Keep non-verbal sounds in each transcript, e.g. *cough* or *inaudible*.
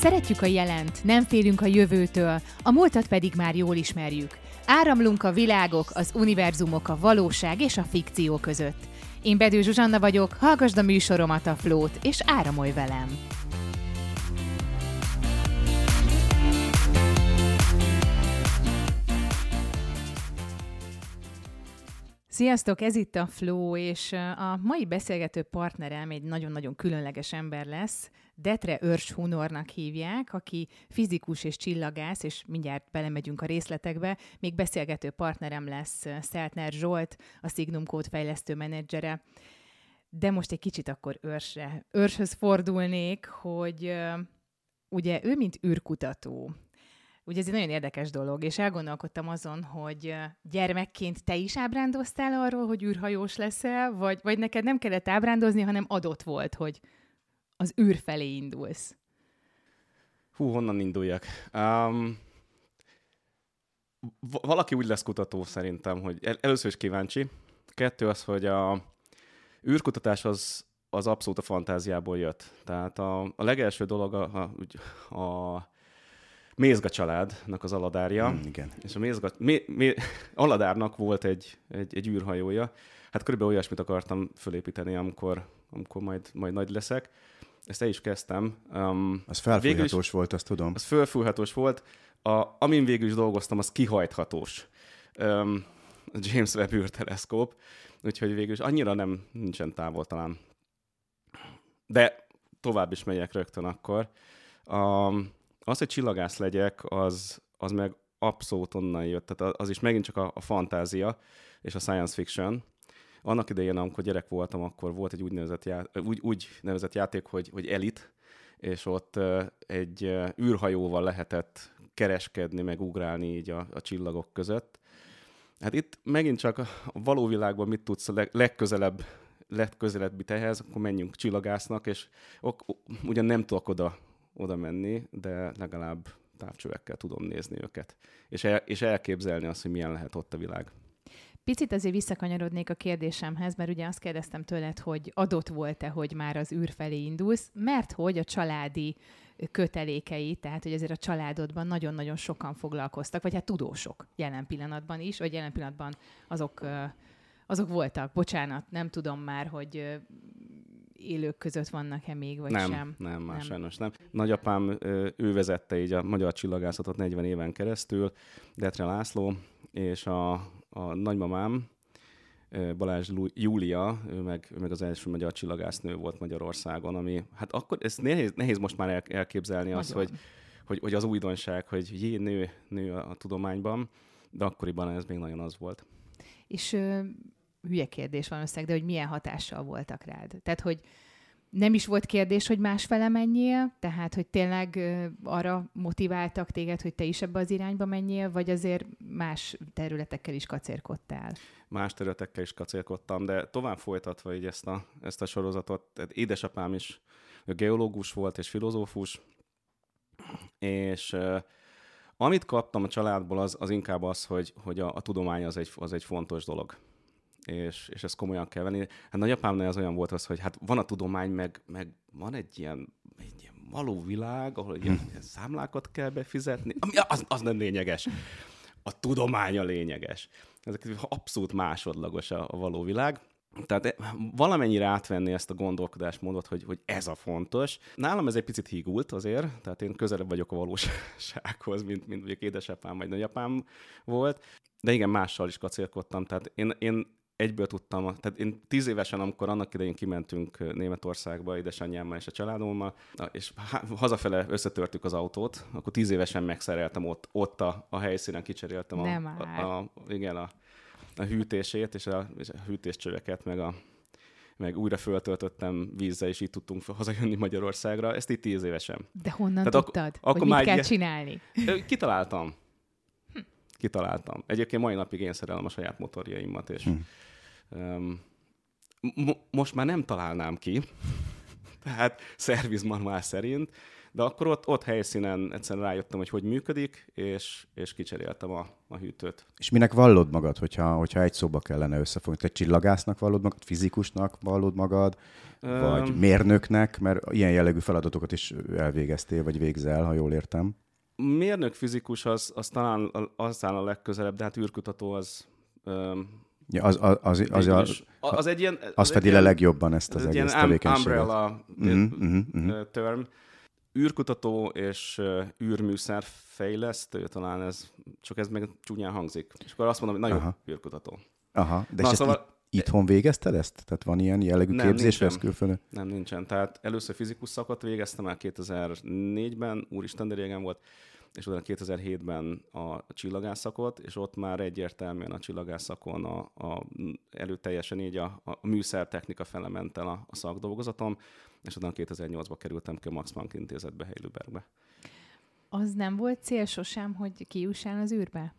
Szeretjük a jelent, nem félünk a jövőtől, a múltat pedig már jól ismerjük. Áramlunk a világok, az univerzumok, a valóság és a fikció között. Én Bedő Zsuzsanna vagyok, hallgasd a műsoromat a Flót, és áramolj velem! Sziasztok, ez itt a Flow, és a mai beszélgető partnerem egy nagyon-nagyon különleges ember lesz. Detre Örs Hunornak hívják, aki fizikus és csillagász, és mindjárt belemegyünk a részletekbe. Még beszélgető partnerem lesz Szeltner Zsolt, a Signum Code fejlesztő menedzsere. De most egy kicsit akkor Örsre, Örshöz fordulnék, hogy ugye ő, mint űrkutató, Ugye ez egy nagyon érdekes dolog, és elgondolkodtam azon, hogy gyermekként te is ábrándoztál arról, hogy űrhajós leszel, vagy, vagy neked nem kellett ábrándozni, hanem adott volt, hogy az űr felé indulsz. Hú, honnan induljak? Um, valaki úgy lesz kutató szerintem, hogy el- először is kíváncsi. Kettő az, hogy a űrkutatás az, az abszolút a fantáziából jött. Tehát a, a legelső dolog a, a, a Mézga családnak az aladárja. Mm, igen. És a Mézga, mé, mé, *laughs* aladárnak volt egy, egy, egy űrhajója. Hát körülbelül olyasmit akartam fölépíteni, amikor, amikor majd, majd nagy leszek. Ezt el is kezdtem. Um, az felfújhatós is, volt, azt tudom. Az felfújhatós volt. A, amin végül is dolgoztam, az kihajthatós. Um, James Webb űrteleszkóp. Úgyhogy végül is annyira nem nincsen távol talán. De tovább is megyek rögtön akkor. Um, az, hogy csillagász legyek, az, az meg abszolút onnan jött. Tehát az is megint csak a, a fantázia és a science fiction. Annak idején, amikor gyerek voltam, akkor volt egy úgynevezett, já, úgy, nevezett játék, hogy, hogy Elit, és ott egy űrhajóval lehetett kereskedni, meg ugrálni így a, a csillagok között. Hát itt megint csak a való világban mit tudsz a leg, legközelebb legközelebbi tehez, akkor menjünk csillagásznak, és ok, ugyan nem tudok oda oda menni, de legalább távcsövekkel tudom nézni őket. És, el, és elképzelni azt, hogy milyen lehet ott a világ. Picit azért visszakanyarodnék a kérdésemhez, mert ugye azt kérdeztem tőled, hogy adott volt-e, hogy már az űr felé indulsz, mert hogy a családi kötelékei, tehát hogy azért a családodban nagyon-nagyon sokan foglalkoztak, vagy hát tudósok jelen pillanatban is, vagy jelen pillanatban azok, azok voltak. Bocsánat, nem tudom már, hogy élők között vannak-e még, vagy nem, sem? Nem, már nem. sajnos nem. Nagyapám, ő vezette így a magyar csillagászatot 40 éven keresztül, Detre László, és a, a nagymamám, Balázs Júlia, ő meg, ő meg az első magyar csillagásznő volt Magyarországon, ami, hát akkor ez nehéz, nehéz most már el, elképzelni azt, hogy, hogy, hogy az újdonság, hogy jé, nő, nő a, a tudományban, de akkoriban ez még nagyon az volt. És hülye kérdés összeg, de hogy milyen hatással voltak rád. Tehát, hogy nem is volt kérdés, hogy másfele menjél, tehát, hogy tényleg arra motiváltak téged, hogy te is ebbe az irányba menjél, vagy azért más területekkel is kacérkodtál? Más területekkel is kacérkodtam, de tovább folytatva így ezt a, ezt a sorozatot, tehát édesapám is geológus volt és filozófus, és amit kaptam a családból, az, az inkább az, hogy, hogy a, a tudomány az egy, az egy fontos dolog és, és ezt komolyan kell venni. Hát nagyapámnál az olyan volt az, hogy hát van a tudomány, meg, meg van egy ilyen, egy ilyen való világ, ahol ilyen, ilyen számlákat kell befizetni, ami az, az nem lényeges. A tudomány a lényeges. Ezek abszolút másodlagos a, a való világ. Tehát eh, valamennyire átvenni ezt a gondolkodásmódot, hogy, hogy ez a fontos. Nálam ez egy picit hígult azért, tehát én közelebb vagyok a valósághoz, mint, mint mondjuk édesapám vagy nagyapám volt. De igen, mással is kacérkodtam. Tehát én, én egyből tudtam, tehát én tíz évesen, amikor annak idején kimentünk Németországba édesanyjámmal és a családommal, és hazafele összetörtük az autót, akkor tíz évesen megszereltem ott, ott a, a helyszínen, kicseréltem a, a, a, igen, a, a hűtését és a, és a hűtéscsöveket, meg a, meg újra föltöltöttem vízzel, és így tudtunk hazajönni Magyarországra. Ezt itt tíz évesen. De honnan Tehát tudtad, ak- hogy mit kell csinálni? Kitaláltam. Kitaláltam. Egyébként mai napig én szerelem a saját motorjaimat, és hm Um, most már nem találnám ki, *laughs* tehát szervizmanuál szerint, De akkor ott, ott helyszínen egyszerűen rájöttem, hogy hogy működik, és, és kicseréltem a, a hűtőt. És minek vallod magad, hogyha, hogyha egy szóba kellene összefogni? Te csillagásznak vallod magad, fizikusnak vallod magad, um, vagy mérnöknek, mert ilyen jellegű feladatokat is elvégeztél, vagy végzel, ha jól értem. Mérnök fizikus az, az talán az áll a legközelebb, de hát űrkutató az... Um, Ja, az, az, az, az, az, az, egy ilyen, az, az fedi le legjobban ezt az, az egész tevékenységet. umbrella uh-huh, uh-huh. term. Űrkutató és űrműszer fejlesztő, talán ez, csak ez meg csúnyán hangzik. És akkor azt mondom, hogy nagyon űrkutató. Aha, de Na, és szóval, ezt itthon végezted ezt? Tehát van ilyen jellegű nem, képzés külföldön? Nem, nincsen. Tehát először fizikus szakot végeztem el 2004-ben, úristen, de régen volt, és utána 2007-ben a csillagászakot, és ott már egyértelműen a csillagászakon a, a, előteljesen így a, a műszertechnika fele ment el a, a szakdolgozatom, és utána 2008-ban kerültem ki a Max Planck intézetbe Heidelbergbe. Az nem volt cél sosem, hogy kiussál az űrbe?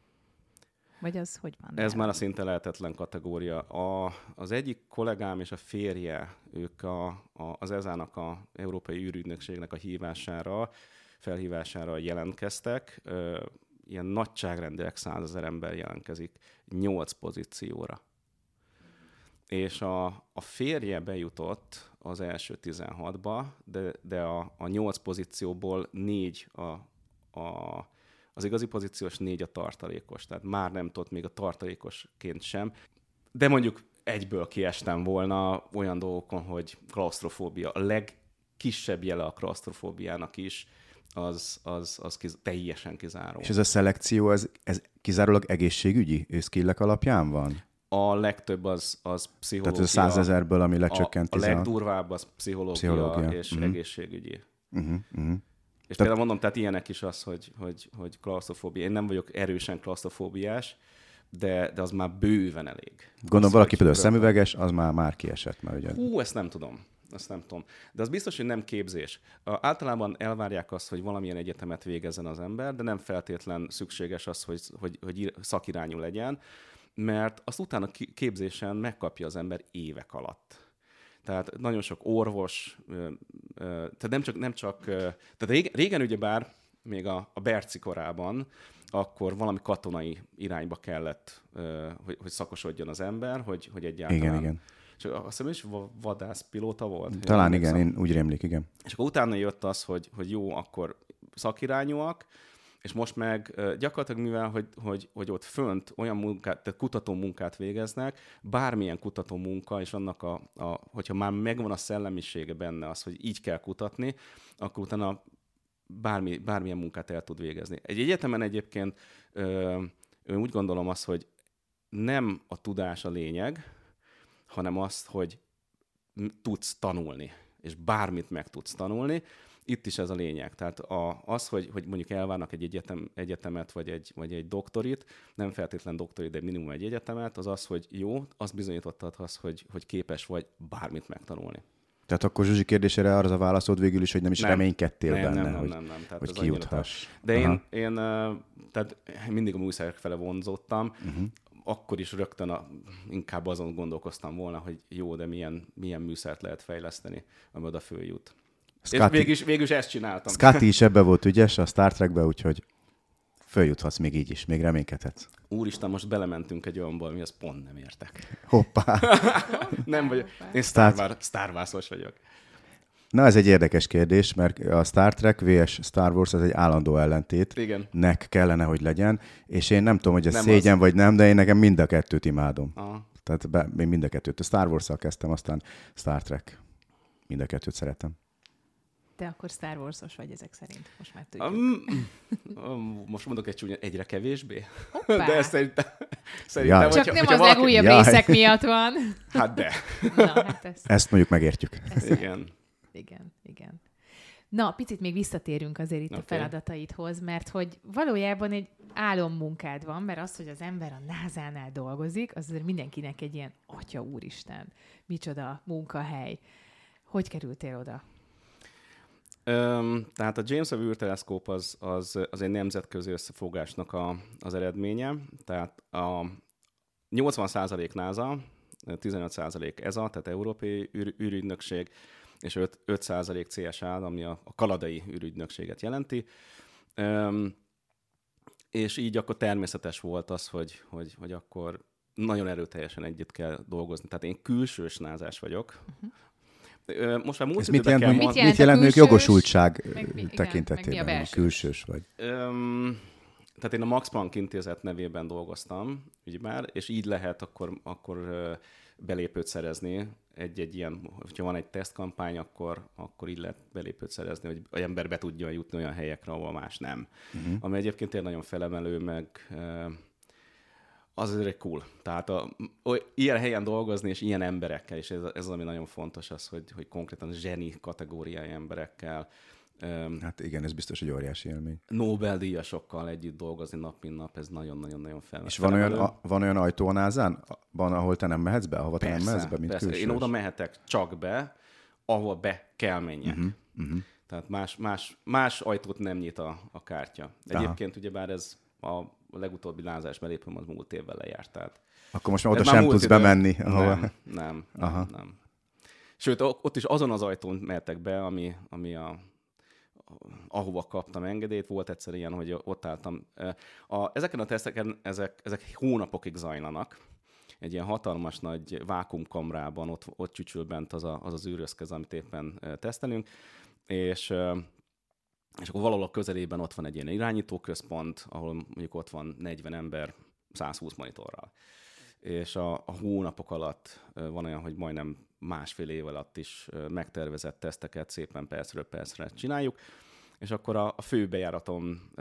Vagy az hogy van? Ez már a szinte lehetetlen kategória. A, az egyik kollégám és a férje, ők a, a, az EZA-nak, a Európai űrügynökségnek a hívására felhívására jelentkeztek. Ilyen nagyságrendileg százezer ember jelentkezik nyolc pozícióra. És a, a férje bejutott az első 16-ba, de, de a, a 8 pozícióból négy a, a, az igazi pozíciós négy a tartalékos, tehát már nem tudott még a tartalékosként sem. De mondjuk egyből kiestem volna olyan dolgokon, hogy klaustrofóbia. A legkisebb jele a klaustrofóbiának is az, az, az kiz, teljesen kizáró. És ez a szelekció, ez, ez kizárólag egészségügyi skillek alapján van? A legtöbb az, az pszichológia. Tehát a százezerből, ami lecsökkent. A, a legdurvább az pszichológia, pszichológia. és uh-huh. egészségügyi. Uh-huh. Uh-huh. És tehát... például mondom, tehát ilyenek is az, hogy, hogy, hogy klaustrofóbia. Én nem vagyok erősen klaustrofóbiás, de, de az már bőven elég. Gondolom az, valaki például szemüveges, az már, már kiesett. Mert ugye... Hú, ezt nem tudom azt nem tudom. De az biztos, hogy nem képzés. Általában elvárják azt, hogy valamilyen egyetemet végezzen az ember, de nem feltétlen szükséges az, hogy, hogy, hogy szakirányú legyen, mert azt utána képzésen megkapja az ember évek alatt. Tehát nagyon sok orvos, tehát nem csak, nem csak tehát régen, régen ugyebár még a, a Berci korában, akkor valami katonai irányba kellett, hogy, hogy szakosodjon az ember, hogy, hogy egyáltalán igen, igen és azt hiszem is vadászpilóta volt. Talán igen, én úgy rémlik, igen. És akkor utána jött az, hogy, hogy jó, akkor szakirányúak, és most meg gyakorlatilag mivel, hogy, hogy, hogy ott fönt olyan munkát, tehát kutató munkát végeznek, bármilyen kutató munka, és annak a, a, hogyha már megvan a szellemisége benne az, hogy így kell kutatni, akkor utána bármi, bármilyen munkát el tud végezni. Egy egyetemen egyébként ö, úgy gondolom azt, hogy nem a tudás a lényeg, hanem azt, hogy tudsz tanulni, és bármit meg tudsz tanulni. Itt is ez a lényeg. Tehát a, az, hogy, hogy mondjuk elvárnak egy egyetem, egyetemet, vagy egy, vagy egy doktorit, nem feltétlen doktorit, de minimum egy egyetemet, az az, hogy jó, azt bizonyítottad az, hogy, hogy képes vagy bármit megtanulni. Tehát akkor Zsuzsi kérdésére arra az a válaszod végül is, hogy nem is nem, reménykedtél nem, benne, nem, nem, hogy, nem, nem, Tehát hogy kijuthass. De én, én, tehát mindig a műszerek fele vonzottam. Uh-huh akkor is rögtön a, inkább azon gondolkoztam volna, hogy jó, de milyen, milyen műszert lehet fejleszteni, ami oda följut. Scotty, és végül is, végül is ezt csináltam. Scotty is *laughs* ebbe volt ügyes a Star Trekbe, úgyhogy följuthatsz még így is, még reménykedhetsz. Úristen, most belementünk egy olyanba, ami az pont nem értek. Hoppá! *laughs* nem vagyok. Én Star, Wars, Star Wars-os vagyok. Na, ez egy érdekes kérdés, mert a Star Trek vs. Star Wars az egy állandó ellentét. Igen. Nek kellene, hogy legyen, és én nem tudom, hogy ez nem szégyen az. vagy nem, de én nekem mind a kettőt imádom. Aha. Tehát be, én mind a kettőt. A Star Wars-szal kezdtem, aztán Star Trek. Mind a kettőt szeretem. Te akkor Star Wars-os vagy ezek szerint, most már tudjuk. Um, um, most mondok egy csúnya, egyre kevésbé. Hoppá. De ezt szerintem... szerintem. Csak hogyha, nem hogyha az valaki... legújabb Jaj. részek miatt van. Hát de. Na, hát ezt... ezt mondjuk megértjük. Ezt igen igen, igen. Na, picit még visszatérünk azért itt okay. a feladataidhoz, mert hogy valójában egy álommunkád van, mert az, hogy az ember a názánál dolgozik, az azért mindenkinek egy ilyen atya úristen, micsoda munkahely. Hogy kerültél oda? Um, tehát a James Webb űrteleszkóp az, az, az egy nemzetközi összefogásnak a, az eredménye. Tehát a 80% NASA, 15% ESA, tehát Európai űr, űrügynökség, és 5, 5% CSA, ami a, a kanadai ürügynökséget jelenti. Um, és így akkor természetes volt az, hogy, hogy, hogy akkor nagyon erőteljesen együtt kell dolgozni. Tehát én külsős názás vagyok. Uh-huh. Most már múlt Ez mit jelent, kell mit jelent, mit jelent külsős, jogosultság meg, tekintetében, igen, hogy külsős vagy? Um, tehát én a Max Planck intézet nevében dolgoztam, ugye már, és így lehet akkor, akkor belépőt szerezni egy-egy ilyen, hogyha van egy tesztkampány, akkor, akkor így lehet belépőt szerezni, hogy az ember be tudja jutni olyan helyekre, ahol más nem. Uh-huh. Ami egyébként tényleg nagyon felemelő, meg az azért cool. Tehát a, o, ilyen helyen dolgozni, és ilyen emberekkel, és ez, ez az, ami nagyon fontos, az, hogy, hogy konkrétan zseni kategóriai emberekkel, Hát igen, ez biztos egy óriási élmény. Nobel-díjasokkal együtt dolgozni nap, mint nap, ez nagyon-nagyon-nagyon felmerül. És van olyan, a, van olyan ajtó a názán, van, ahol te nem mehetsz be, ahova persze, te nem mehetsz be, mint persze. Külsős? Én oda mehetek csak be, ahol be kell menjek. Uh-huh, uh-huh. Tehát más, más, más ajtót nem nyit a, a kártya. Egyébként Aha. ugyebár ez a legutóbbi lázás belépőm az múlt évvel lejárt. Tehát Akkor most már oda sem tudsz idő... bemenni. Ahova... Nem, nem, nem, nem. Sőt, ott is azon az ajtón mehetek be, ami, ami a ahova kaptam engedélyt, volt egyszer ilyen, hogy ott álltam. A, ezeken a teszteken ezek, ezek hónapokig zajlanak. Egy ilyen hatalmas nagy vákumkamrában ott, ott csücsül bent az, a, az az űrözkez, amit éppen tesztelünk, és és akkor valahol a közelében ott van egy ilyen irányítóközpont, ahol mondjuk ott van 40 ember 120 monitorral. És a, a hónapok alatt van olyan, hogy majdnem másfél év alatt is megtervezett teszteket szépen percről percre csináljuk, és akkor a, a fő bejáraton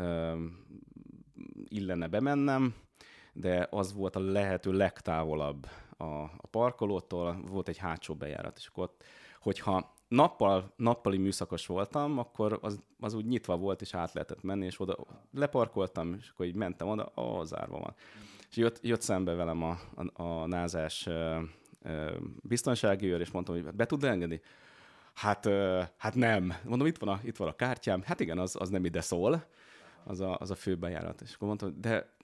illene bemennem, de az volt a lehető legtávolabb a, a parkolótól, volt egy hátsó bejárat, és akkor ott, hogyha nappal, nappali műszakos voltam, akkor az, az úgy nyitva volt, és át lehetett menni, és oda leparkoltam, és akkor így mentem oda, ó, zárva van. És jött, jött szembe velem a, a, a názás biztonsági őr, és mondtam, hogy be tud engedni? Hát, hát nem. Mondom, itt van, a, itt van a kártyám. Hát igen, az, az nem ide szól, az a, az a főbejárat. És akkor mondtam, de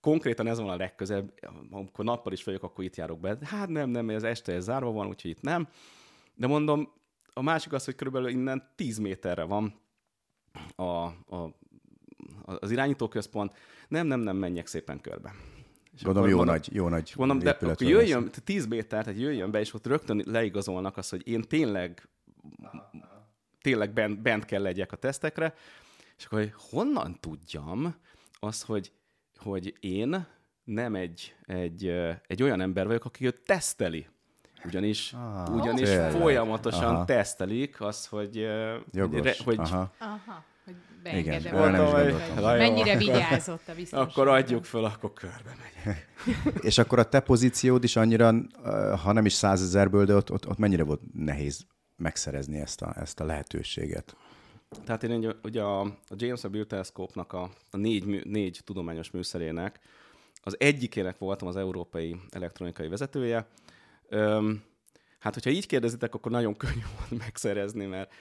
konkrétan ez van a legközebb, amikor nappal is vagyok, akkor itt járok be. Hát nem, nem, ez este ez zárva van, úgyhogy itt nem. De mondom, a másik az, hogy körülbelül innen 10 méterre van a, a, az irányítóközpont. Nem, nem, nem, menjek szépen körbe. És Gondolom jó mondom, nagy, jó nagy Mondom, de akkor jöjjön, 10 méter, tehát jöjjön be, és ott rögtön leigazolnak azt, hogy én tényleg tényleg bent, bent kell legyek a tesztekre, és akkor hogy honnan tudjam azt, hogy, hogy én nem egy, egy, egy olyan ember vagyok, aki őt teszteli. Ugyanis, ah, ugyanis folyamatosan Aha. tesztelik azt, hogy, Jogos. hogy, hogy Aha. Aha beengedem. Igen, hogy mennyire vigyázott a biztonság. Akkor adjuk föl, akkor körbe megyek. *laughs* És akkor a te pozíciód is annyira, ha nem is százezerből, de ott, ott, ott mennyire volt nehéz megszerezni ezt a, ezt a lehetőséget? Tehát én ugye a, a James Webb Telescope-nak a, a négy, négy tudományos műszerének az egyikének voltam az európai elektronikai vezetője. Öm, hát, hogyha így kérdezitek, akkor nagyon *laughs* könnyű volt megszerezni, mert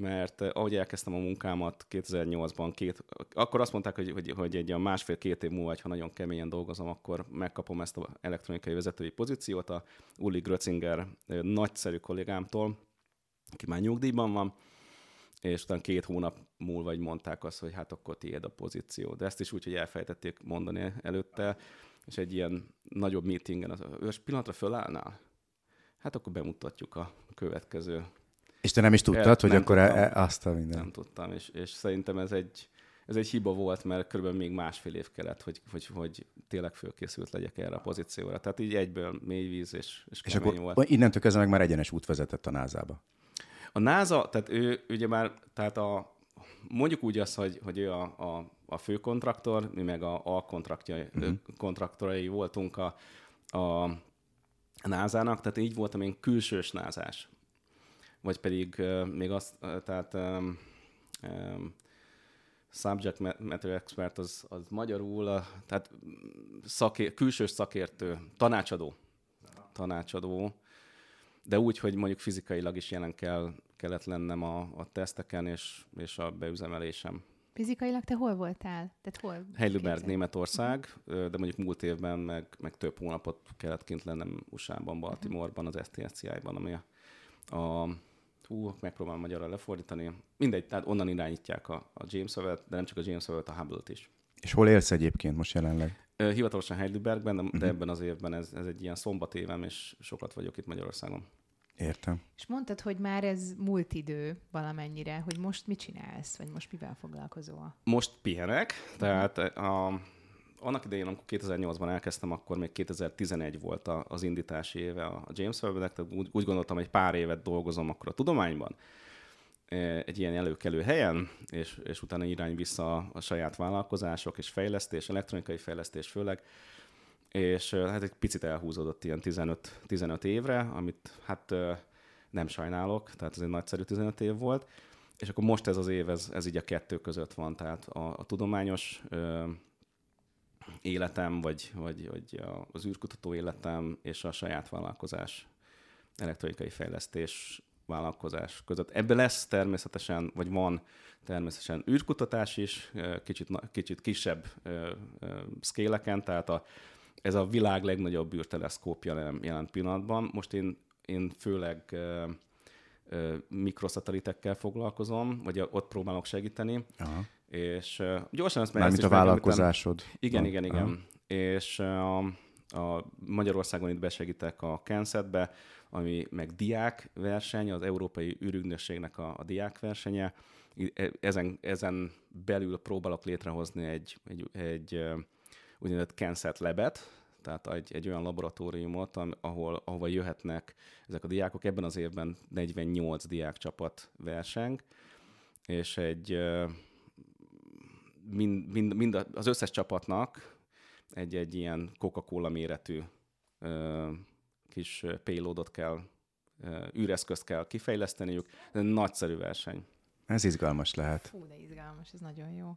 mert eh, ahogy elkezdtem a munkámat 2008-ban, két, akkor azt mondták, hogy, hogy, hogy egy a másfél-két év múlva, ha nagyon keményen dolgozom, akkor megkapom ezt az elektronikai vezetői pozíciót a Uli Grötzinger eh, nagyszerű kollégámtól, aki már nyugdíjban van, és utána két hónap múlva vagy mondták azt, hogy hát akkor tiéd a pozíció. De ezt is úgy, hogy elfejtették mondani előtte, és egy ilyen nagyobb meetingen az, ős pillanatra fölállnál? Hát akkor bemutatjuk a következő és te nem is tudtad, El, hogy akkor e, e, azt a minden. Nem tudtam, és, és szerintem ez egy, ez egy hiba volt, mert körülbelül még másfél év kellett, hogy, hogy, hogy tényleg fölkészült legyek erre a pozícióra. Tehát így egyből mély víz és, és, és akkor volt. innentől kezdve meg már egyenes út vezetett a NASA-ba. A NASA, tehát ő ugye már, tehát a, mondjuk úgy azt, hogy, hogy ő a, a, a főkontraktor, mi meg a, a kontraktjai, uh-huh. voltunk a, a NASA-nak, tehát így voltam én külsős názás vagy pedig még azt, tehát um, um, subject matter expert az, az magyarul, uh, tehát szaké, külsős szakértő, tanácsadó, tanácsadó, de úgy, hogy mondjuk fizikailag is jelen kell, kellett lennem a, a teszteken és, és a beüzemelésem. Fizikailag te hol voltál? Tehát hol Heidelberg, Németország, de mondjuk múlt évben meg, meg több hónapot kellett kint lennem USA-ban, Baltimore-ban, az STSCI-ban, ami a, a hú, megpróbálom magyarra lefordítani. Mindegy, tehát onnan irányítják a, a James Webb-et, de nem csak a James Webb-et, a Hubble-t is. És hol élsz egyébként most jelenleg? Hivatalosan Heidelbergben, de, uh-huh. de ebben az évben ez, ez egy ilyen szombatévem, és sokat vagyok itt Magyarországon. Értem. És mondtad, hogy már ez múlt idő valamennyire, hogy most mit csinálsz, vagy most mivel foglalkozol? Most pihenek, tehát a, annak idején, amikor 2008-ban elkezdtem, akkor még 2011 volt az indítási éve a James Webb-nek, úgy, úgy gondoltam, hogy pár évet dolgozom akkor a tudományban, egy ilyen előkelő helyen, és, és utána irány vissza a, a saját vállalkozások és fejlesztés, elektronikai fejlesztés főleg, és hát egy picit elhúzódott ilyen 15, 15 évre, amit hát nem sajnálok, tehát ez egy nagyszerű 15 év volt, és akkor most ez az év, ez, ez így a kettő között van, tehát a, a tudományos életem, vagy, vagy, vagy az űrkutató életem és a saját vállalkozás, elektronikai fejlesztés vállalkozás között. Ebbe lesz természetesen, vagy van természetesen űrkutatás is, kicsit, kicsit kisebb szkéleken, tehát a, ez a világ legnagyobb űrteleszkópja jelen, jelen pillanatban. Most én, én főleg mikroszatelitekkel foglalkozom, vagy ott próbálok segíteni. Aha. És gyorsan ezt Mármint a vállalkozásod. Igen, igen, igen. Aha. És a, a Magyarországon itt besegítek a Kensetbe, ami meg diák verseny, az Európai űrügynökségnek a, a diák versenye. E, ezen, ezen belül próbálok létrehozni egy, egy, egy úgynevezett Kenset Labet, tehát egy, egy olyan laboratóriumot, ahol, ahova jöhetnek ezek a diákok. Ebben az évben 48 diákcsapat verseng, és egy mind, mind, mind az összes csapatnak egy, egy ilyen Coca-Cola méretű kis payloadot kell, űreszközt kell kifejleszteniük. Nagyszerű verseny. Ez izgalmas lehet. Fú, de izgalmas, ez nagyon jó.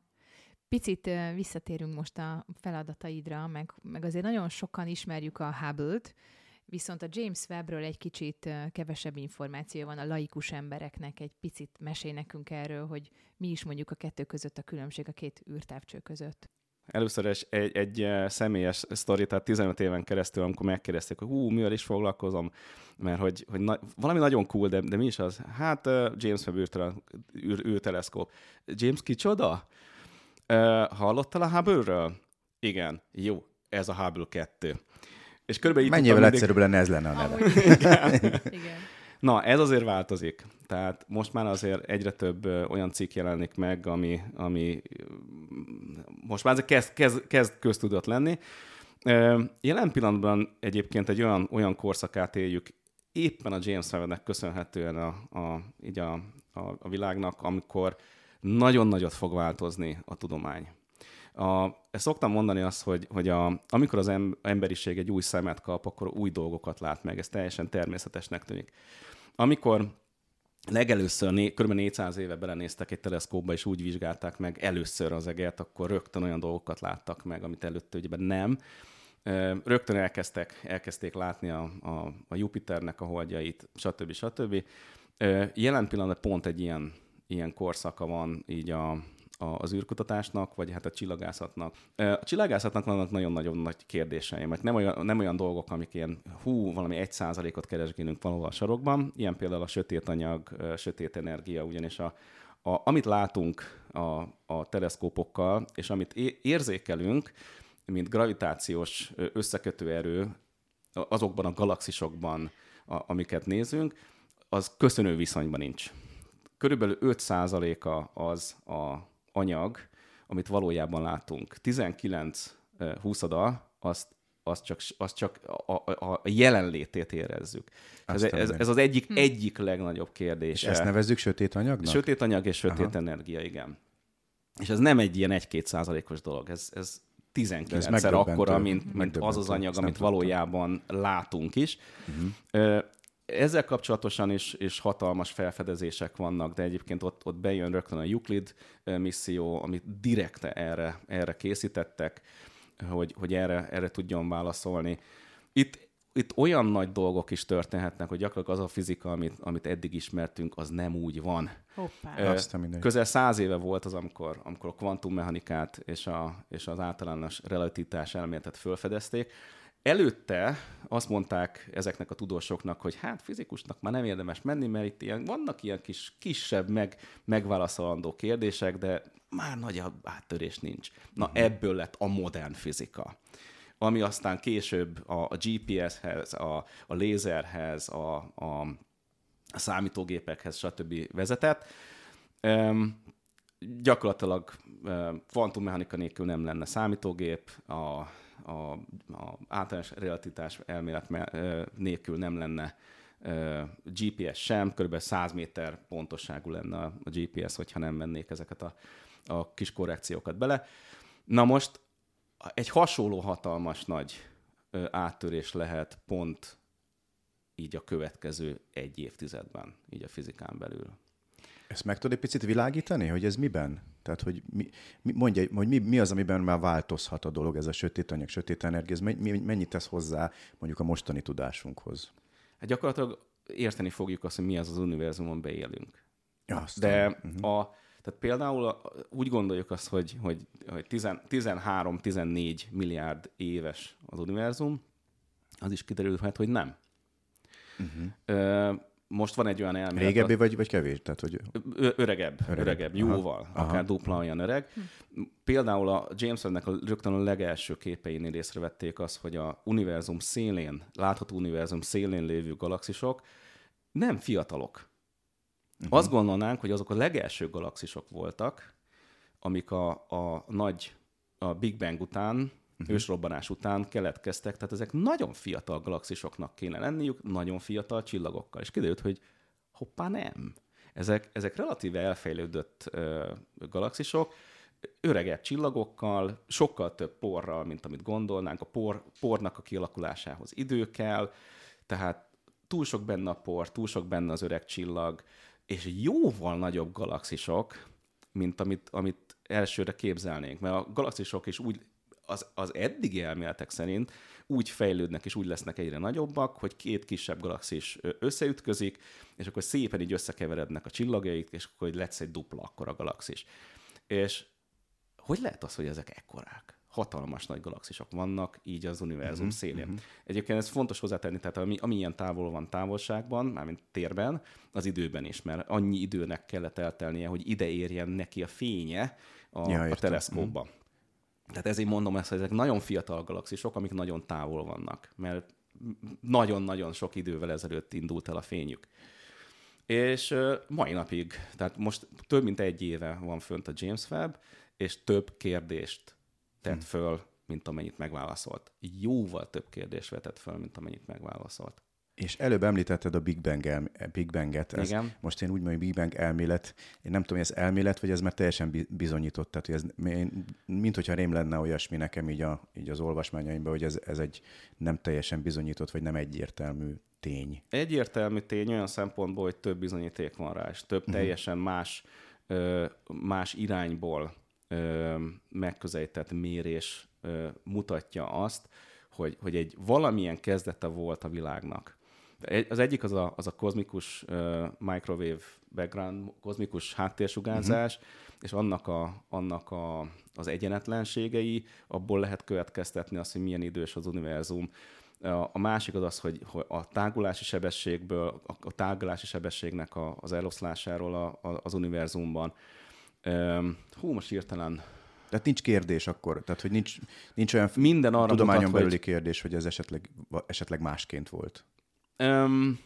Picit visszatérünk most a feladataidra, meg, meg azért nagyon sokan ismerjük a Hubble-t, viszont a James Webbről egy kicsit kevesebb információ van a laikus embereknek. Egy picit mesél nekünk erről, hogy mi is mondjuk a kettő között a különbség a két űrtávcső között. Először is egy, egy személyes sztori, tehát 15 éven keresztül, amikor megkérdezték, hogy hú, mivel is foglalkozom, mert hogy, hogy na, valami nagyon cool, de, de mi is az? Hát James Webb űrteleszkóp. James kicsoda? Uh, hallottál a Hubble-ről? Igen. Jó, ez a Hubble 2. És körülbelül Mennyivel mindig... egyszerűbb lenne ez lenne a neve. Igen. Igen. Na, ez azért változik. Tehát most már azért egyre több olyan cikk jelenik meg, ami, ami most már ez kezd, kezd, kezd köztudott lenni. Jelen pillanatban egyébként egy olyan, olyan korszakát éljük, éppen a James Webb-nek köszönhetően a, a, így a, a, a világnak, amikor nagyon nagyot fog változni a tudomány. A, ezt szoktam mondani azt, hogy, hogy a, amikor az emberiség egy új szemet kap, akkor új dolgokat lát meg. Ez teljesen természetesnek tűnik. Amikor legelőször, né, kb. 400 éve belenéztek egy teleszkóba, és úgy vizsgálták meg először az eget, akkor rögtön olyan dolgokat láttak meg, amit előtte ugye nem. Rögtön elkezdtek, elkezdték látni a, a, a Jupiternek a holdjait, stb. stb. Jelen pillanatban pont egy ilyen, ilyen korszaka van így a, az űrkutatásnak, vagy hát a csillagászatnak. A csillagászatnak vannak nagyon-nagyon nagy kérdéseim, mert nem olyan, nem olyan dolgok, amik ilyen hú, valami egy százalékot keresgélünk valahol a sarokban, ilyen például a sötét anyag, sötét energia, ugyanis a, a, amit látunk a, a teleszkópokkal, és amit érzékelünk, mint gravitációs összekötő erő azokban a galaxisokban, a, amiket nézünk, az köszönő viszonyban nincs. Körülbelül 5%-a az a anyag, amit valójában látunk. 19 húszada, azt azt csak, azt csak a, a, a jelenlétét érezzük. Ez, ez, ez az egyik, hm. egyik legnagyobb kérdés. És ezt nevezzük sötét anyagnak? Sötét anyag és sötét Aha. energia, igen. És ez nem egy ilyen 1-2 százalékos dolog, ez, ez 19-szer akkora, mint, mint az az anyag, amit valójában látunk is. Uh-huh ezzel kapcsolatosan is, is hatalmas felfedezések vannak, de egyébként ott, ott bejön rögtön a Euclid misszió, amit direkte erre, erre készítettek, hogy, hogy erre, erre tudjon válaszolni. Itt, itt olyan nagy dolgok is történhetnek, hogy gyakorlatilag az a fizika, amit, amit eddig ismertünk, az nem úgy van. Hoppá. Közel száz éve volt az, amikor, amikor a kvantummechanikát és, a, és az általános relativitás elméletet felfedezték, előtte azt mondták ezeknek a tudósoknak, hogy hát fizikusnak már nem érdemes menni, mert itt ilyen, vannak ilyen kis, kisebb, meg, megválaszolandó kérdések, de már nagyobb áttörés nincs. Na uh-huh. ebből lett a modern fizika ami aztán később a, a GPS-hez, a, a lézerhez, a, a, a számítógépekhez, stb. vezetett. Um, gyakorlatilag um, kvantummechanika nélkül nem lenne számítógép, a, a, a általános relativitás elmélet nélkül nem lenne GPS sem, kb. 100 méter pontosságú lenne a GPS, hogyha nem mennék ezeket a, a kis korrekciókat bele. Na most egy hasonló hatalmas nagy áttörés lehet pont így a következő egy évtizedben, így a fizikán belül. Ezt meg tudod egy picit világítani, hogy ez miben? Tehát, hogy mi, mi, mondja, hogy mi, mi az, amiben már változhat a dolog, ez a sötét anyag, sötét energia, ez mennyit tesz hozzá mondjuk a mostani tudásunkhoz? Hát gyakorlatilag érteni fogjuk azt, hogy mi az az univerzumon beélünk. Azt De uh-huh. a, tehát például úgy gondoljuk azt, hogy, hogy, hogy 13-14 milliárd éves az univerzum, az is kiderülhet, hogy nem. Uh-huh. Most van egy olyan elmélet... Régebbi vagy, vagy kevés? Tehát, hogy... Ö- öregebb, öregebb, öregebb jóval, Aha. akár Aha. dupla olyan öreg. Hm. Például a James Webb-nek a, rögtön a legelső képeinél észrevették azt, hogy a univerzum szélén, látható univerzum szélén lévő galaxisok nem fiatalok. Uh-huh. Azt gondolnánk, hogy azok a legelső galaxisok voltak, amik a, a nagy a Big Bang után, uh-huh. ősrobbanás után keletkeztek, tehát ezek nagyon fiatal galaxisoknak kéne lenniük, nagyon fiatal csillagokkal. És kiderült, hogy hoppá nem. Ezek, ezek relatíve elfejlődött ö, galaxisok, öregebb csillagokkal, sokkal több porral, mint amit gondolnánk. A por, pornak a kialakulásához idő kell, tehát túl sok benne a por, túl sok benne az öreg csillag, és jóval nagyobb galaxisok, mint amit, amit elsőre képzelnénk. Mert a galaxisok is úgy, az, az eddigi elméletek szerint úgy fejlődnek és úgy lesznek egyre nagyobbak, hogy két kisebb galaxis összeütközik, és akkor szépen így összekeverednek a csillagjaik, és akkor lesz egy dupla akkora galaxis. És hogy lehet az, hogy ezek ekkorák? hatalmas nagy galaxisok vannak így az univerzum uh-huh, szélén. Uh-huh. Egyébként ez fontos hozzátenni, tehát ami, ami ilyen távol van távolságban, mármint térben, az időben is, mert annyi időnek kellett eltelnie, hogy ide érjen neki a fénye a, ja, a teleszkópba. Uh-huh. Tehát ezért mondom ezt, hogy ezek nagyon fiatal galaxisok, amik nagyon távol vannak, mert nagyon-nagyon sok idővel ezelőtt indult el a fényük. És mai napig, tehát most több mint egy éve van fönt a James Webb, és több kérdést tett hmm. föl, mint amennyit megválaszolt. Jóval több kérdést vetett föl, mint amennyit megválaszolt. És előbb említetted a Big, Bang el, Big Bang-et. Ez Igen. Most én úgy mondom, Big Bang elmélet. Én nem tudom, hogy ez elmélet, vagy ez már teljesen bizonyított. Tehát, hogy ez, mint hogyha rém lenne olyasmi nekem így, a, így az olvasmányaimban, hogy ez, ez egy nem teljesen bizonyított, vagy nem egyértelmű tény. Egyértelmű tény olyan szempontból, hogy több bizonyíték van rá, és több uh-huh. teljesen más, más irányból megközelített mérés mutatja azt, hogy, hogy egy valamilyen kezdete volt a világnak. Az egyik az a, az a kozmikus uh, microwave background, kozmikus háttérsugárzás, uh-huh. és annak, a, annak a, az egyenetlenségei, abból lehet következtetni azt, hogy milyen idős az univerzum. A másik az az, hogy, hogy a tágulási sebességből, a tágulási sebességnek a, az eloszlásáról a, a, az univerzumban, hú, most hirtelen tehát nincs kérdés akkor, tehát hogy nincs, nincs olyan Minden arra tudományon mutat, belüli hogy... kérdés, hogy ez esetleg, esetleg másként volt. Um,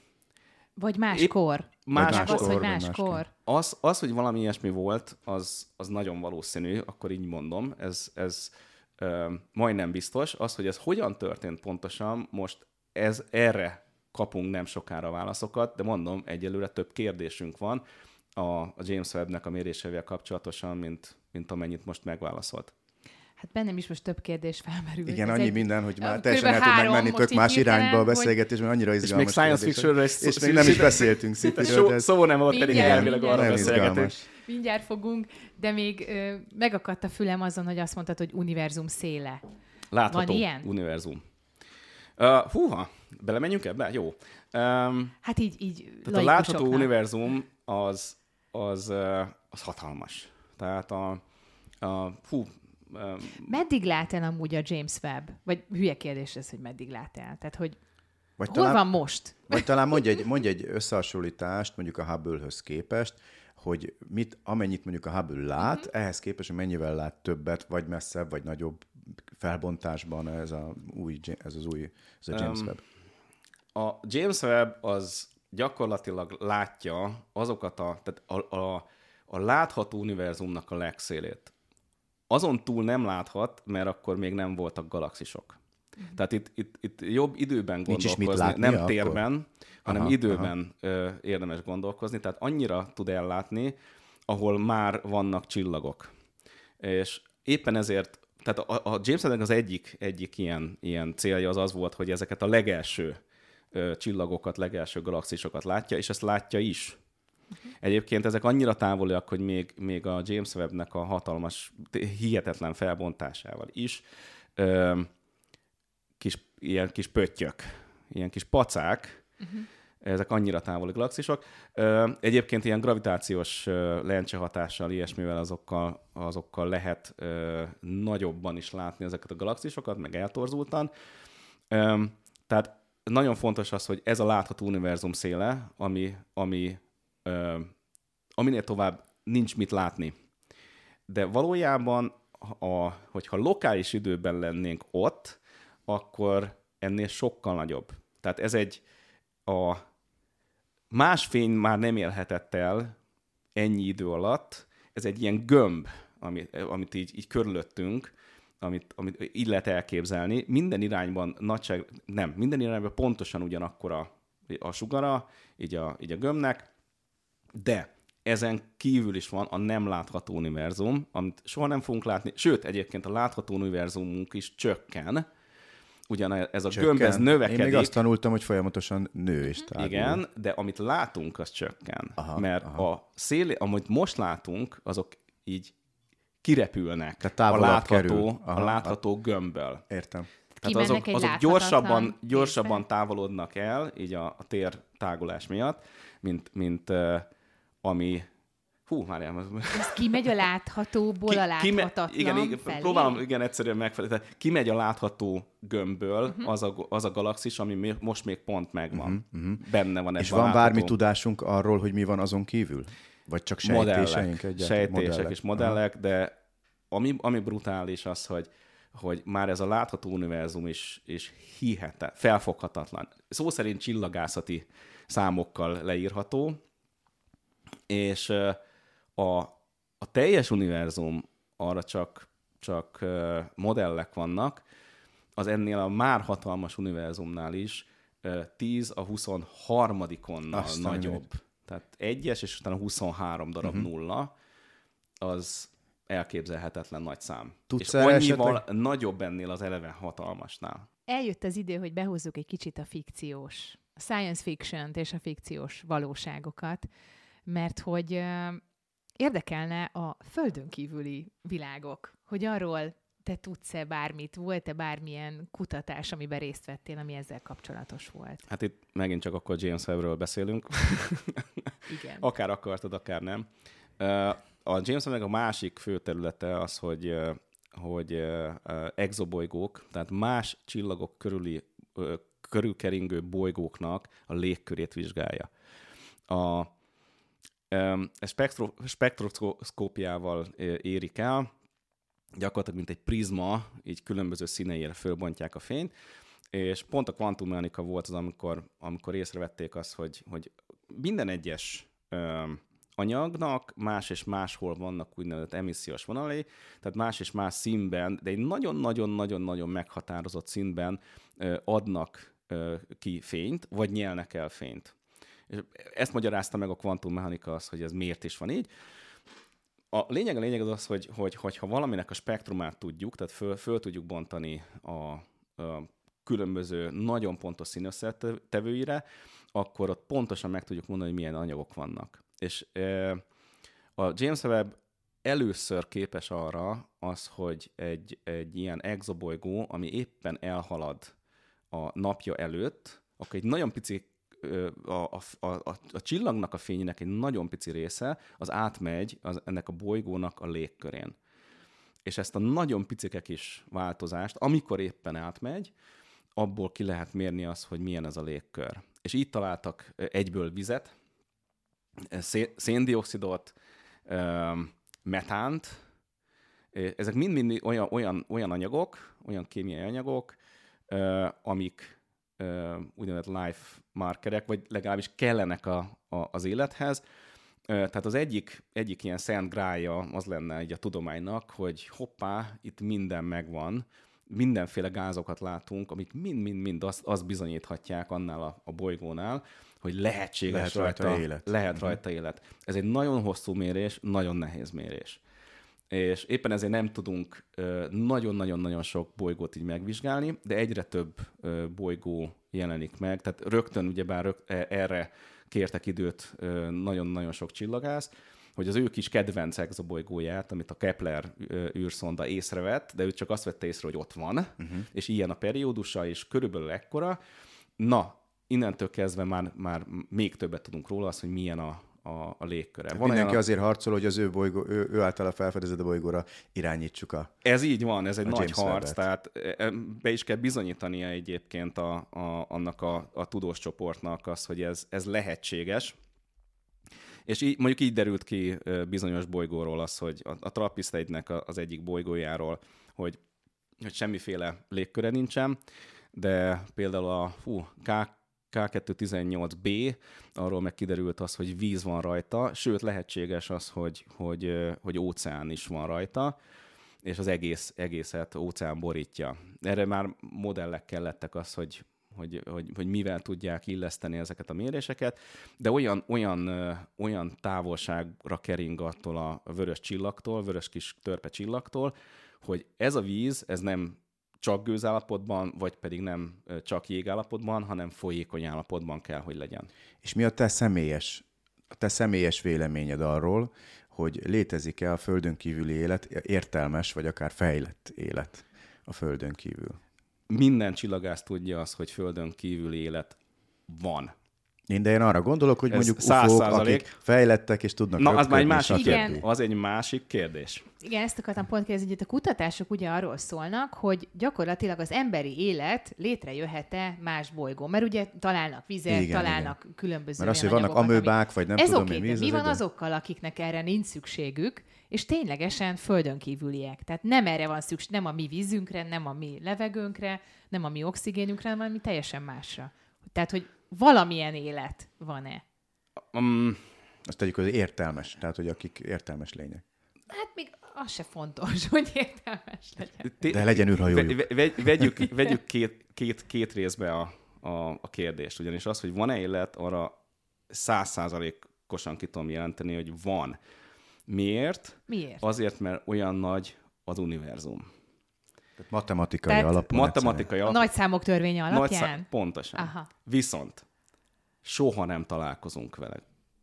vagy máskor. Más más az, hogy máskor. Az, az, hogy valami ilyesmi volt, az, az nagyon valószínű, akkor így mondom, ez, ez um, majdnem biztos. Az, hogy ez hogyan történt pontosan, most ez erre kapunk nem sokára válaszokat, de mondom, egyelőre több kérdésünk van a, a James Webb-nek a mérésével kapcsolatosan, mint, mint amennyit most megválaszolt. Hát bennem is most több kérdés felmerül. Igen, Ez annyi egy... minden, hogy már teljesen el tud megmenni tök más irányba a beszélgetés, mert annyira izgalmas. És még science fiction és, és még nem is beszéltünk *laughs* Szipiről. Szó, szó nem volt, pedig elvileg arra beszélgetünk. Mindjárt fogunk, de még ö, megakadt a fülem azon, hogy azt mondtad, hogy univerzum széle. Látható Van ilyen? univerzum. Uh, húha, belemenjünk ebbe? Jó. Um, hát így, így Tehát a látható univerzum az az, az hatalmas. Tehát a, a hú, Meddig lát el amúgy a James Webb? Vagy hülye kérdés ez, hogy meddig lát el? Tehát, hogy Vagy hol talán, van most? vagy talán mondj egy, mondj egy összehasonlítást mondjuk a Hubble-höz képest, hogy mit, amennyit mondjuk a Hubble lát, uh-huh. ehhez képest, hogy mennyivel lát többet, vagy messzebb, vagy nagyobb felbontásban ez, a új, ez az új ez a James Um, Webb. A James Webb az gyakorlatilag látja azokat a, tehát a, a, a látható univerzumnak a legszélét. Azon túl nem láthat, mert akkor még nem voltak galaxisok. Tehát itt, itt, itt jobb időben Nincs is mit gondolkozni, nem akkor? térben, hanem Aha, időben ö, érdemes gondolkozni. Tehát annyira tud ellátni, ahol már vannak csillagok. És éppen ezért, tehát a, a James Webb az egyik, egyik ilyen, ilyen célja az az volt, hogy ezeket a legelső ö, csillagokat, legelső galaxisokat látja, és ezt látja is. Egyébként ezek annyira távoliak, hogy még, még a James Webb-nek a hatalmas, hihetetlen felbontásával is ö, kis, ilyen kis pöttyök, ilyen kis pacák, uh-huh. ezek annyira távoli galaxisok. Ö, Egyébként ilyen gravitációs lencse hatással, ilyesmivel azokkal, azokkal lehet ö, nagyobban is látni ezeket a galaxisokat, meg eltorzultan. Ö, Tehát nagyon fontos az, hogy ez a látható univerzum széle, ami, ami, ö, aminél tovább nincs mit látni. De valójában, a, hogyha lokális időben lennénk ott, akkor ennél sokkal nagyobb. Tehát ez egy a más fény már nem élhetett el ennyi idő alatt, ez egy ilyen gömb, amit, amit így, így körülöttünk, amit, amit így lehet elképzelni. Minden irányban nagyság, nem, minden irányban pontosan ugyanakkor a, a sugara, így a, így a gömbnek, de ezen kívül is van a nem látható univerzum, amit soha nem fogunk látni, sőt, egyébként a látható univerzumunk is csökken, ugyan ez a gömb, ez Csökken. növekedik. Én még azt tanultam, hogy folyamatosan nő és tágul. Igen, de amit látunk, az csökken. Aha, mert aha. a szél, amit most látunk, azok így kirepülnek Tehát a látható, kerül. a Aha, látható gömbből. Értem. Tehát azok, azok gyorsabban, gyorsabban távolodnak el, így a, a tér tágulás miatt, mint, mint uh, ami... Hú, várjál, Ez kimegy a láthatóból a kime- láthatatlan igen, igen, felé? próbálom igen egyszerűen megfelelni. Tehát kimegy a látható gömbből uh-huh. az, a, az a galaxis, ami mi- most még pont megvan. Uh-huh. Benne van És ebben van a bármi látható tudásunk arról, hogy mi van azon kívül? Vagy csak sejtéseink modellek, sejtések Modellek. és modellek, de ami, ami brutális az, hogy, hogy már ez a látható univerzum is, is hihetetlen, felfoghatatlan. Szó szerint csillagászati számokkal leírható, és a, a teljes univerzum arra csak, csak modellek vannak, az ennél a már hatalmas univerzumnál is ö, 10 a 23-onnal Azt a nagyobb. Tehát egyes, és utána 23 darab uh-huh. nulla, az elképzelhetetlen nagy szám. Tudsz és annyival esetleg- nagyobb ennél az eleve hatalmasnál. Eljött az idő, hogy behozzuk egy kicsit a fikciós, a science fiction és a fikciós valóságokat, mert hogy érdekelne a földön kívüli világok, hogy arról te tudsz-e bármit, volt-e bármilyen kutatás, amiben részt vettél, ami ezzel kapcsolatos volt? Hát itt megint csak akkor James Webb-ről beszélünk. *laughs* Igen. akár akartad, akár nem. A James Webb-nek a másik fő területe az, hogy, hogy exobolygók, tehát más csillagok körüli, körülkeringő bolygóknak a légkörét vizsgálja. A, spektro, spektroszkópiával érik el, gyakorlatilag mint egy prizma, így különböző színeire fölbontják a fényt, és pont a kvantummechanika volt az, amikor, amikor észrevették azt, hogy, hogy minden egyes anyagnak más és máshol vannak úgynevezett emissziós vonalai, tehát más és más színben, de egy nagyon-nagyon-nagyon-nagyon meghatározott színben adnak ki fényt, vagy nyelnek el fényt. És ezt magyarázta meg a kvantummechanika az, hogy ez miért is van így. A lényeg a lényeg az az, hogy, hogy, hogy ha valaminek a spektrumát tudjuk, tehát föl, föl tudjuk bontani a, a különböző nagyon pontos színösszetevőire, akkor ott pontosan meg tudjuk mondani, hogy milyen anyagok vannak. És e, a James Webb először képes arra az, hogy egy, egy ilyen exobolygó, ami éppen elhalad a napja előtt, akkor egy nagyon pici a, a, a, a, csillagnak a fényének egy nagyon pici része az átmegy az, ennek a bolygónak a légkörén. és ezt a nagyon picike kis változást, amikor éppen átmegy, abból ki lehet mérni az, hogy milyen ez a légkör. És így találtak egyből vizet, széndiokszidot, metánt, ezek mind-mind olyan, olyan, olyan anyagok, olyan kémiai anyagok, amik úgynevezett life markerek, vagy legalábbis kellenek a, a, az élethez. Tehát az egyik, egyik ilyen szent grája az lenne egy a tudománynak, hogy hoppá, itt minden megvan, mindenféle gázokat látunk, amik mind-mind-mind azt, azt bizonyíthatják annál a, a bolygónál, hogy lehetséges lehet rajta, rajta élet. Lehet uh-huh. rajta élet. Ez egy nagyon hosszú mérés, nagyon nehéz mérés. És éppen ezért nem tudunk nagyon-nagyon-nagyon sok bolygót így megvizsgálni, de egyre több bolygó jelenik meg, tehát rögtön ugyebár e, erre kértek időt nagyon-nagyon sok csillagász, hogy az ő kis kedvenc exobolygóját, amit a Kepler űrszonda észrevett, de ő csak azt vette észre, hogy ott van, uh-huh. és ilyen a periódusa, és körülbelül ekkora. Na, innentől kezdve már, már még többet tudunk róla, az, hogy milyen a, a, a légköre. Van mindenki olyan... azért harcol, hogy az ő, bolygó, ő, ő általa felfedezett bolygóra irányítsuk a Ez így van, ez egy nagy James harc, tehát e, e, be is kell bizonyítania egyébként a, a, annak a, a tudós csoportnak az, hogy ez, ez lehetséges. És így, mondjuk így derült ki bizonyos bolygóról az, hogy a, a Trappist egynek az egyik bolygójáról, hogy, hogy semmiféle légköre nincsen, de például a fú, K, K218b, arról meg kiderült az, hogy víz van rajta, sőt lehetséges az, hogy, hogy, hogy óceán is van rajta, és az egész, egészet óceán borítja. Erre már modellek kellettek az, hogy, hogy, hogy, hogy mivel tudják illeszteni ezeket a méréseket, de olyan, olyan, olyan távolságra kering attól a vörös csillagtól, vörös kis törpe csillagtól, hogy ez a víz, ez nem csak gőzállapotban, vagy pedig nem csak jégállapotban, hanem folyékony állapotban kell, hogy legyen. És mi a te személyes, a te személyes véleményed arról, hogy létezik-e a Földön kívüli élet, értelmes vagy akár fejlett élet a Földön kívül? Minden csillagász tudja azt, hogy Földön kívüli élet van. Én, de én arra gondolok, hogy Ez mondjuk ufók, akik fejlettek és tudnak Na, az már egy másik kérdés. Az egy másik kérdés. Igen, ezt akartam pont kérdezni, hogy a kutatások ugye arról szólnak, hogy gyakorlatilag az emberi élet létrejöhet-e más bolygón. Mert ugye találnak vizet, igen, találnak igen. különböző Mert az, hogy vannak amőbák, vagy nem Ez tudom okay, mi, mi, mi van azokkal, akiknek erre nincs szükségük, és ténylegesen földön kívüliek. Tehát nem erre van szükség, nem a mi vízünkre, nem a mi levegőnkre, nem a mi oxigénünkre, hanem mi teljesen másra. Tehát, hogy valamilyen élet van-e? Um, azt tegyük, hogy értelmes, tehát, hogy akik értelmes lények. Hát még az se fontos, *laughs* hogy értelmes legyen. De legyen űrhajó. vegyük, vegyük két, két, két részbe a, a, a kérdést, ugyanis az, hogy van-e élet, arra százszázalékosan ki tudom jelenteni, hogy van. Miért? Miért? Azért, mert olyan nagy az univerzum. Tehát matematikai Tehát alapon. Matematikai alapon. Nagy számok törvénye alapján? Nagy szá- pontosan. Aha. Viszont soha nem találkozunk vele.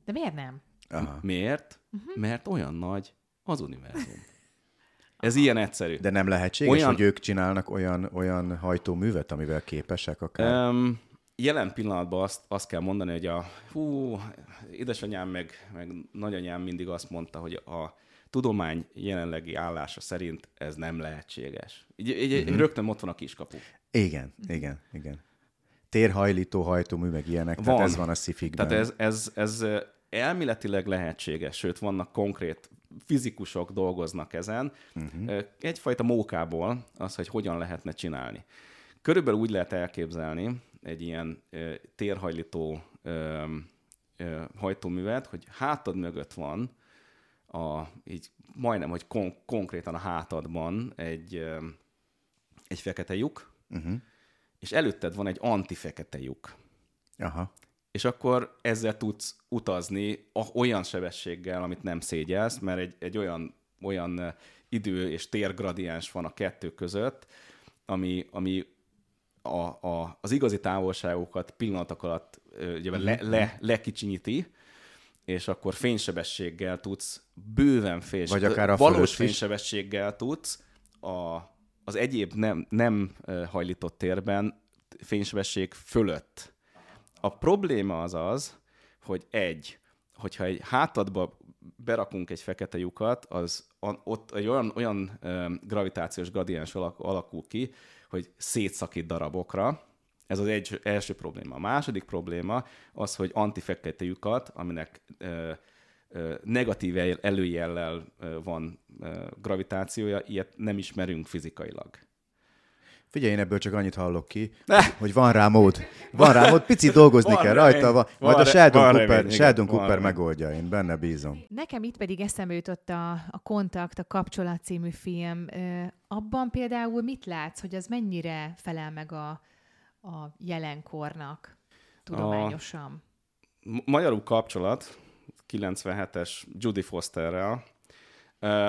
De miért nem? Aha. Miért? Uh-huh. Mert olyan nagy az univerzum. Ez ilyen egyszerű. De nem lehetséges, olyan... hogy ők csinálnak olyan, olyan hajtóművet, amivel képesek akár? Um, jelen pillanatban azt, azt kell mondani, hogy a hú, édesanyám meg, meg nagyanyám mindig azt mondta, hogy a tudomány jelenlegi állása szerint ez nem lehetséges. Így, így uh-huh. rögtön ott van a kiskapu. Igen, igen, igen. Térhajlító hajtómű, meg ilyenek, van. tehát ez van a szifikben. Tehát ez, ez, ez elméletileg lehetséges, sőt vannak konkrét fizikusok dolgoznak ezen. Uh-huh. Egyfajta mókából az, hogy hogyan lehetne csinálni. Körülbelül úgy lehet elképzelni egy ilyen térhajlító hajtóművet, hogy hátad mögött van a, így majdnem, hogy kon- konkrétan a hátadban egy, egy fekete lyuk, uh-huh. és előtted van egy antifekete lyuk. Aha. És akkor ezzel tudsz utazni olyan sebességgel, amit nem szégyelsz, mert egy, egy olyan, olyan idő és térgradiens van a kettő között, ami, ami a, a, az igazi távolságokat pillanatok alatt ugye, uh-huh. le, le, lekicsinyíti, és akkor fénysebességgel tudsz bőven fény, Vagy akár a valós fénysebességgel tudsz a, az egyéb nem, nem hajlított térben fénysebesség fölött. A probléma az az, hogy egy, hogyha egy hátadba berakunk egy fekete lyukat, az ott egy olyan, olyan gravitációs gradiens alakul ki, hogy szétszakít darabokra. Ez az egy, első probléma. A második probléma az, hogy antifekete lyukat, aminek negatív előjellel van gravitációja, ilyet nem ismerünk fizikailag. Figyelj, én ebből csak annyit hallok ki, hogy van rá mód. Van rá mód, picit dolgozni van kell rajta, van, majd a Sheldon van Cooper, remény, Sheldon Cooper van megoldja, én benne bízom. Nekem itt pedig eszembe jutott a, a Kontakt, a Kapcsolat című film. Abban például mit látsz, hogy az mennyire felel meg a, a jelenkornak tudományosan? A magyarul kapcsolat, 97-es Judy Fosterrel,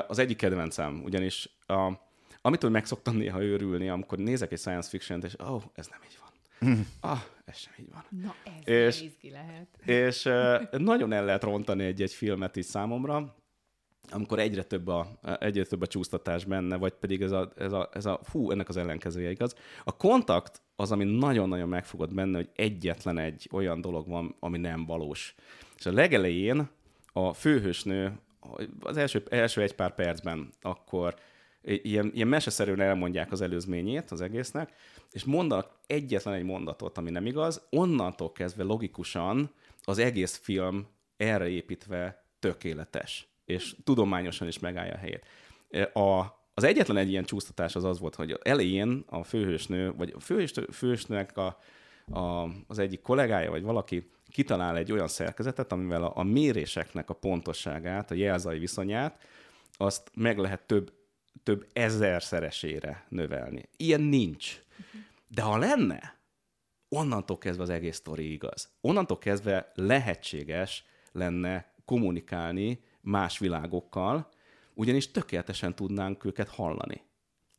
az egyik kedvencem, ugyanis a Amitől meg szoktam néha őrülni, amikor nézek egy science fiction-t, és ó, oh, ez nem így van. *laughs* Ah, ez sem így van. Na, ez és, lehet. És nagyon el lehet rontani egy-egy filmet is számomra, amikor egyre több a, egyre több a csúsztatás benne, vagy pedig ez a, ez a, ez a fú, ennek az ellenkezője igaz. A kontakt az, ami nagyon-nagyon megfogott benne, hogy egyetlen egy olyan dolog van, ami nem valós. És a legelején a főhősnő az első, első egy pár percben akkor ilyen, ilyen meseszerűen elmondják az előzményét az egésznek, és mondanak egyetlen egy mondatot, ami nem igaz, onnantól kezdve logikusan az egész film erre építve tökéletes, és tudományosan is megállja a helyét. A, az egyetlen egy ilyen csúsztatás az az volt, hogy elején a főhősnő, vagy a főhős, főhősnőnek a, a, az egyik kollégája, vagy valaki kitalál egy olyan szerkezetet, amivel a, a méréseknek a pontosságát, a jelzai viszonyát, azt meg lehet több több ezerszeresére növelni. Ilyen nincs. De ha lenne, onnantól kezdve az egész sztori igaz. Onnantól kezdve lehetséges lenne kommunikálni más világokkal, ugyanis tökéletesen tudnánk őket hallani.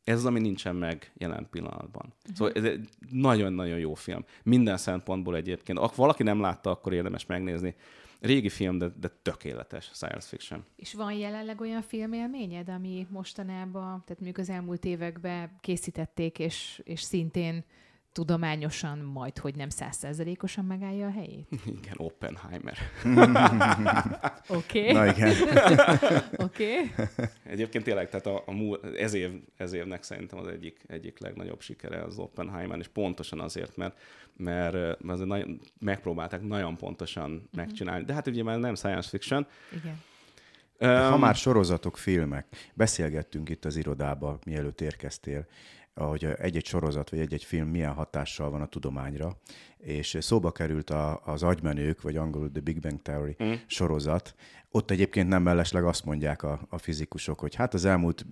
Ez az, ami nincsen meg jelen pillanatban. Uh-huh. Szóval ez egy nagyon-nagyon jó film. Minden szempontból egyébként. Ha valaki nem látta, akkor érdemes megnézni. Régi film, de, de tökéletes science fiction. És van jelenleg olyan filmélményed, ami mostanában, tehát mondjuk az elmúlt években készítették, és, és szintén tudományosan majd, hogy nem százszerzelékosan megállja a helyét? *laughs* Igen, Oppenheimer. *laughs* Oké. Okay. Na igen. *laughs* Oké. Okay. Egyébként tényleg, tehát a, a múl, ez, év, ez évnek szerintem az egyik, egyik legnagyobb sikere az Oppenheimer, és pontosan azért, mert mert, mert nagyon, megpróbálták nagyon pontosan uh-huh. megcsinálni. De hát ugye már nem science fiction. Igen. Um, ha már sorozatok, filmek, beszélgettünk itt az irodában, mielőtt érkeztél, hogy egy-egy sorozat vagy egy-egy film milyen hatással van a tudományra, és szóba került a, az agymenők, vagy angolul The Big Bang Theory mm. sorozat. Ott egyébként nem mellesleg azt mondják a, a fizikusok, hogy hát az elmúlt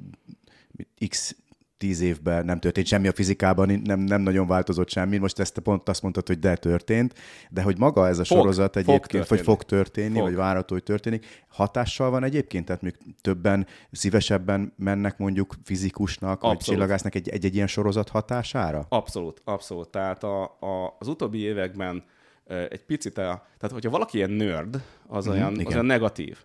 x tíz évben nem történt semmi a fizikában, nem, nem nagyon változott semmi. Most ezt pont azt mondtad, hogy de történt, de hogy maga ez a fog, sorozat egyébként, fog vagy fog történni, fog. vagy várható, hogy történik, hatással van egyébként? Tehát még többen szívesebben mennek mondjuk fizikusnak, abszolút. vagy csillagásznak egy, egy, egy ilyen sorozat hatására? Abszolút, abszolút. Tehát a, a, az utóbbi években egy picit, a, tehát hogyha valaki ilyen nerd, az, mm, olyan, az olyan negatív.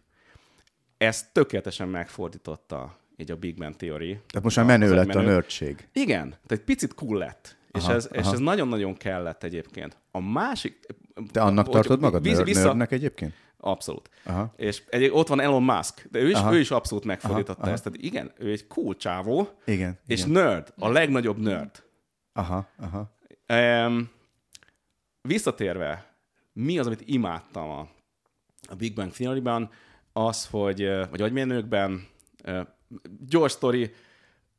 Ezt tökéletesen megfordította így a Big Man Theory. Tehát most már menő lett menő. a nördség. Igen, tehát egy picit cool lett. Aha, és, ez, aha. és ez nagyon-nagyon kellett egyébként. A másik... Te annak hogy, tartod magad víz, vissza... nördnek egyébként? Abszolút. Aha. És egy, ott van Elon Musk, de ő is, ő is abszolút megfordította aha, ezt. Tehát igen, ő egy cool csávó, igen, és igen. nerd, a legnagyobb nerd. Aha, aha. Um, visszatérve, mi az, amit imádtam a, a Big Bang Theory-ban, az, hogy, vagy agymérnökben gyors sztori,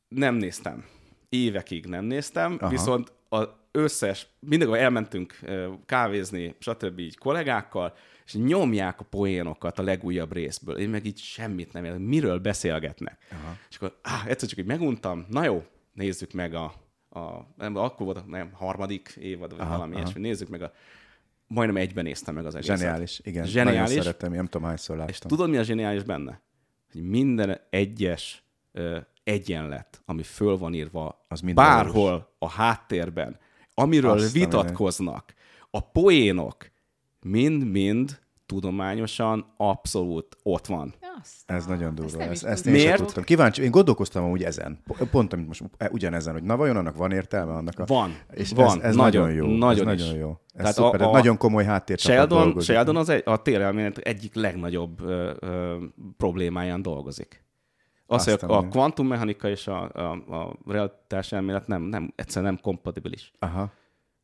nem néztem. Évekig nem néztem, Aha. viszont az összes, mindig, ahol elmentünk kávézni, stb. így kollégákkal, és nyomják a poénokat a legújabb részből. Én meg így semmit nem értem, miről beszélgetnek. Aha. És akkor áh, egyszer csak így meguntam, na jó, nézzük meg a, a nem, akkor volt nem, harmadik évad, vagy aha, valami aha. ilyesmi, nézzük meg a majdnem egyben néztem meg az egészet. Zseniális, igen. Zseniális. Nagyon szeretem, nem tudom hányszor láttam. És tudod, mi a zseniális benne? Hogy minden egyes ö, egyenlet, ami föl van írva az bárhol valós. a háttérben, amiről Azt vitatkoznak, a poénok, mind-mind tudományosan abszolút ott van. Aztán, Ez nagyon ezt durva. Ezt, ezt tudtam. én sem Miért? tudtam. Kíváncsi, én gondolkoztam amúgy ezen. Po- Pont, amit most e, ugyanezen, hogy na vajon annak van értelme annak a... Van, És van, ez, ez nagyon, nagyon, jó. nagyon ez is. nagyon jó. Ez Tehát szuper, a- a, nagyon komoly háttércsapat Sheldon, dolgozik. Sheldon az egy, a térelmélet egyik legnagyobb ö, ö, problémáján dolgozik. Az, hogy a, a kvantummechanika és a, a, a realitás elmélet nem, nem, egyszerűen nem kompatibilis. Aha.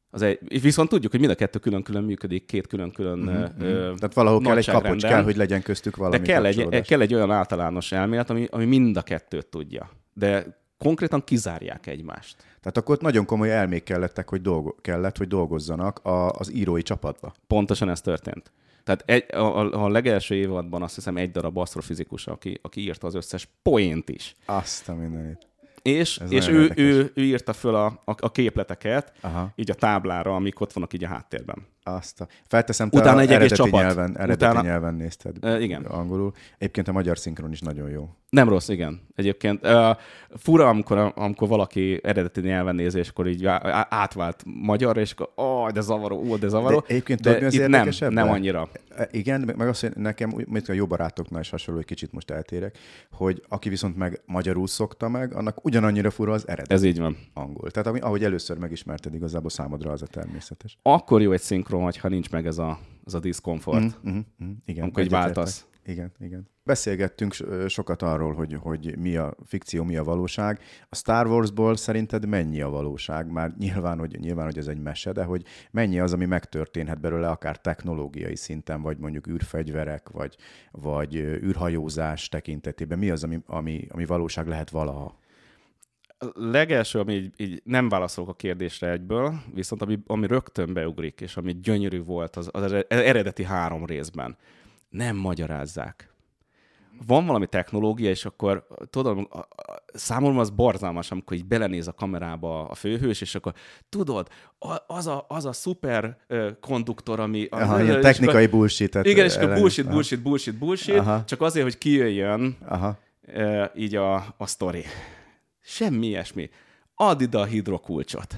Az egy, viszont tudjuk, hogy mind a kettő külön-külön működik, két külön-külön Mhm, uh-huh, ö, Tehát valahol kell egy kapocs, kell, hogy legyen köztük valami De kell egy, kell egy olyan általános elmélet, ami, ami mind a kettőt tudja. De konkrétan kizárják egymást. Tehát akkor ott nagyon komoly elmék kellettek, hogy dolgo- kellett, hogy dolgozzanak a, az írói csapatba. Pontosan ez történt. Tehát egy, a, a, a legelső évadban azt hiszem egy darab asztrofizikus, aki, aki írta az összes poént is. Azt a mindenit. És, Ez és ő, érdekes. ő, ő írta föl a, a, a képleteket, Aha. így a táblára, amik ott vannak így a háttérben. Azt a... Felteszem, te Utána egy egész eredeti csapat. nyelven, eredeti Utána- nyelven nézted E, igen. angolul. Egyébként a magyar szinkron is nagyon jó. Nem rossz, igen. Egyébként uh, fura, amikor, amikor valaki eredeti nyelven nézi, és akkor így átvált magyarra, és akkor oh, de zavaró, ó, de zavaró. De egyébként de tudod, itt nem, nem annyira. E, Igen, meg- azt, hogy nekem, mint a jó barátoknál is hasonló, hogy kicsit most eltérek, hogy aki viszont meg magyarul szokta meg, annak ugyanannyira fura az eredeti Ez így van. angol. Tehát ami, ahogy először megismerted, igazából számodra az a természetes. Akkor jó egy szinkron, ha nincs meg ez a, ez a diszkomfort. Mm. Mm, mm, igen, Amikor így egyetértek. váltasz. Igen, igen. Beszélgettünk sokat arról, hogy, hogy mi a fikció, mi a valóság. A Star Warsból szerinted mennyi a valóság? Már nyilván, hogy, nyilván, hogy ez egy mese, de hogy mennyi az, ami megtörténhet belőle, akár technológiai szinten, vagy mondjuk űrfegyverek, vagy, vagy űrhajózás tekintetében. Mi az, ami, ami, ami valóság lehet valaha? A legelső, ami így, így nem válaszolok a kérdésre egyből, viszont ami, ami rögtön beugrik, és ami gyönyörű volt az, az eredeti három részben. Nem magyarázzák. Van valami technológia, és akkor tudom, a- a- számomra az borzalmas, amikor így belenéz a kamerába a főhős, és akkor tudod, a- az a, az a szuper konduktor, ami... Aha, ilyen akkor- technikai bullshit Igen, és akkor bullshit, aha. bullshit, bullshit, bullshit, Aha. csak azért, hogy kijöjjön Aha. így a, a sztori. Semmi ilyesmi. Add ide a hidrokulcsot.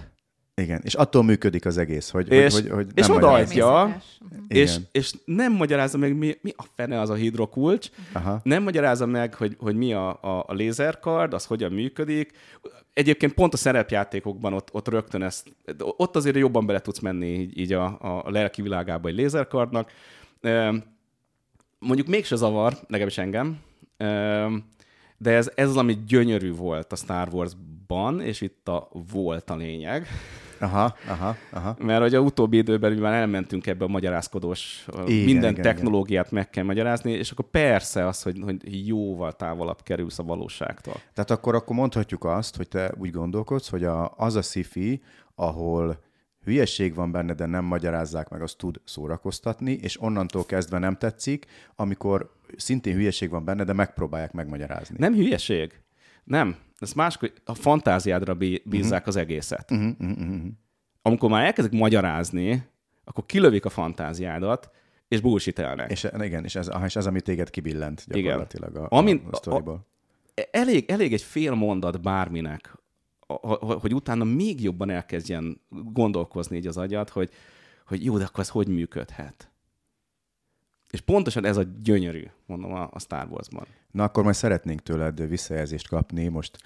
Igen, és attól működik az egész, hogy, És- hogy, hogy, hogy és nem oda magyaráz- adja. Természetes. Mhm. És, és nem magyarázza meg, mi, mi a fene az a hidrokulcs, Aha. nem magyarázza meg, hogy, hogy mi a, a, a lézerkard, az hogyan működik. Egyébként pont a szerepjátékokban ott, ott rögtön ezt, ott azért jobban bele tudsz menni így, így a, a lelki világába egy lézerkardnak. Mondjuk mégse zavar, legalábbis engem, de ez, ez az, ami gyönyörű volt a Star Wars-ban, és itt a volt a lényeg. Aha, aha, aha. Mert hogy a utóbbi időben mi már elmentünk ebbe a magyarázkodós, igen, Igen, minden igen, technológiát meg kell magyarázni, és akkor persze az, hogy, hogy jóval távolabb kerülsz a valóságtól. Tehát akkor, akkor mondhatjuk azt, hogy te úgy gondolkodsz, hogy a, az a sci ahol hülyesség van benne, de nem magyarázzák meg, az tud szórakoztatni, és onnantól kezdve nem tetszik, amikor szintén hülyesség van benne, de megpróbálják megmagyarázni. Nem hülyeség. Nem. Ez más, hogy a fantáziádra bí- bízzák az egészet. Uh-huh, uh-huh, uh-huh. Amikor már elkezdik magyarázni, akkor kilövik a fantáziádat, és bullshitelnek. És igen, és ez, és ez, ami téged kibillent Igen. gyakorlatilag a, Amin- a, a sztoriból. elég, elég egy fél mondat bárminek, a- a- hogy utána még jobban elkezdjen gondolkozni így az agyad, hogy, hogy jó, de akkor ez hogy működhet? És pontosan ez a gyönyörű, mondom, a, a Star Wars-ban. Na akkor majd szeretnénk tőled visszajelzést kapni. Most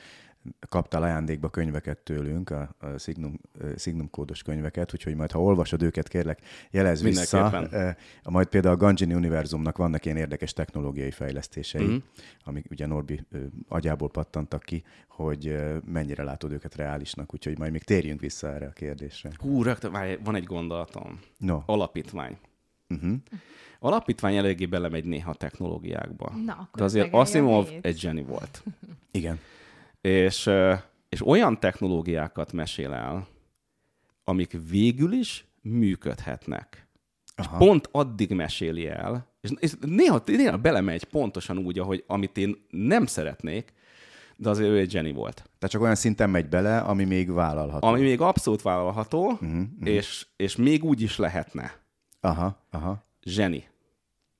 kaptál ajándékba könyveket tőlünk, a, a Signum, Signum kódos könyveket, úgyhogy majd ha olvasod őket, kérlek, jelez vissza. Eh, Majd például a Ganjini univerzumnak vannak ilyen érdekes technológiai fejlesztései, Mhm. mm. amik ugye Norbi ö, agyából pattantak ki, hogy ö, mennyire látod őket reálisnak, úgyhogy majd még térjünk vissza erre a kérdésre. Hú, rögtön, várj, van egy gondolatom. No. Alapítvány. Uh-huh. Alapítvány eléggé belemegy néha a technológiákba. Na, akkor De azért Asimov egy zseni volt. *laughs* Igen. És, és olyan technológiákat mesél el, amik végül is működhetnek. Aha. Pont addig meséli el, és, és néha, néha belemegy pontosan úgy, ahogy amit én nem szeretnék, de azért ő egy zseni volt. Tehát csak olyan szinten megy bele, ami még vállalható. Ami még abszolút vállalható, Uh-huh, uh-huh. és, és még úgy is lehetne. Aha, aha. Zseni.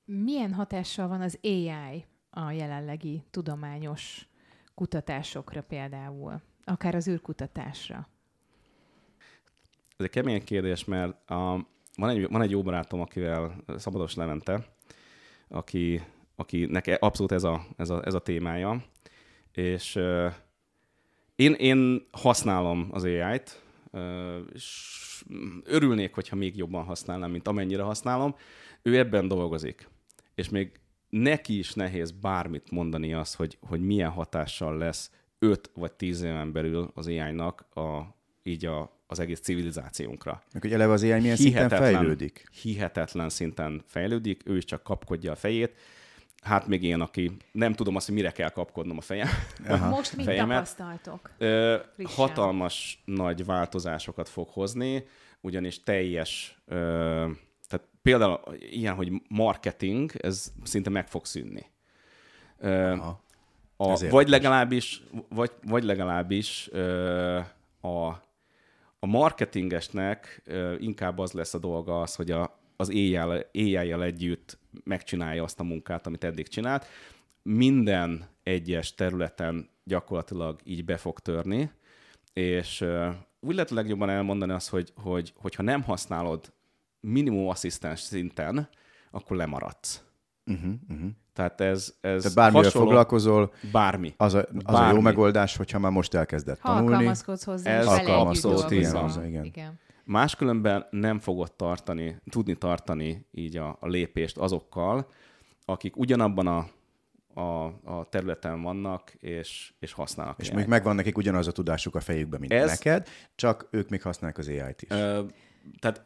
Milyen hatással van az AI a jelenlegi tudományos kutatásokra például? Akár az űrkutatásra? Ez egy kemény kérdés, mert a, van, egy, van egy jó barátom, akivel Szabados Levente, aki, aki neki abszolút ez a, ez a, ez a témája, és uh, én, én használom az AI-t, és örülnék, hogyha még jobban használnám, mint amennyire használom. Ő ebben dolgozik, és még neki is nehéz bármit mondani az, hogy, hogy milyen hatással lesz 5 vagy 10 éven belül az AI-nak a, így a, az egész civilizációnkra. Meg hogy eleve az AI milyen hihetetlen, szinten fejlődik. Hihetetlen szinten fejlődik, ő is csak kapkodja a fejét. Hát még én, aki nem tudom azt, hogy mire kell kapkodnom a fejem. Aha. Most mit fejemet. tapasztaltok? Ö, hatalmas nagy változásokat fog hozni, ugyanis teljes, ö, tehát például ilyen, hogy marketing, ez szinte meg fog szűnni. Ö, Aha. A, vagy legalábbis, vagy, vagy legalábbis ö, a, a marketingesnek ö, inkább az lesz a dolga az, hogy a, az éjjel, éjjel együtt megcsinálja azt a munkát, amit eddig csinált. Minden egyes területen gyakorlatilag így be fog törni, és úgy lehet legjobban elmondani azt, hogy, hogy hogyha nem használod minimum asszisztens szinten, akkor lemaradsz. Uh-huh, uh-huh. Tehát ez, ez Tehát bármivel hasonló, foglalkozol, bármi. Az, a, az bármi. a jó megoldás, hogyha már most elkezdett ha tanulni. alkalmazkodsz hozzá, ez alkalmazkodsz hozzá, igen. igen. Máskülönben nem fogod tartani, tudni tartani így a, a lépést azokkal, akik ugyanabban a, a, a területen vannak, és, és használnak. És még megvan nekik ugyanaz a tudásuk a fejükben, mint Ez, neked, csak ők még használják az AI-t is. Ö, tehát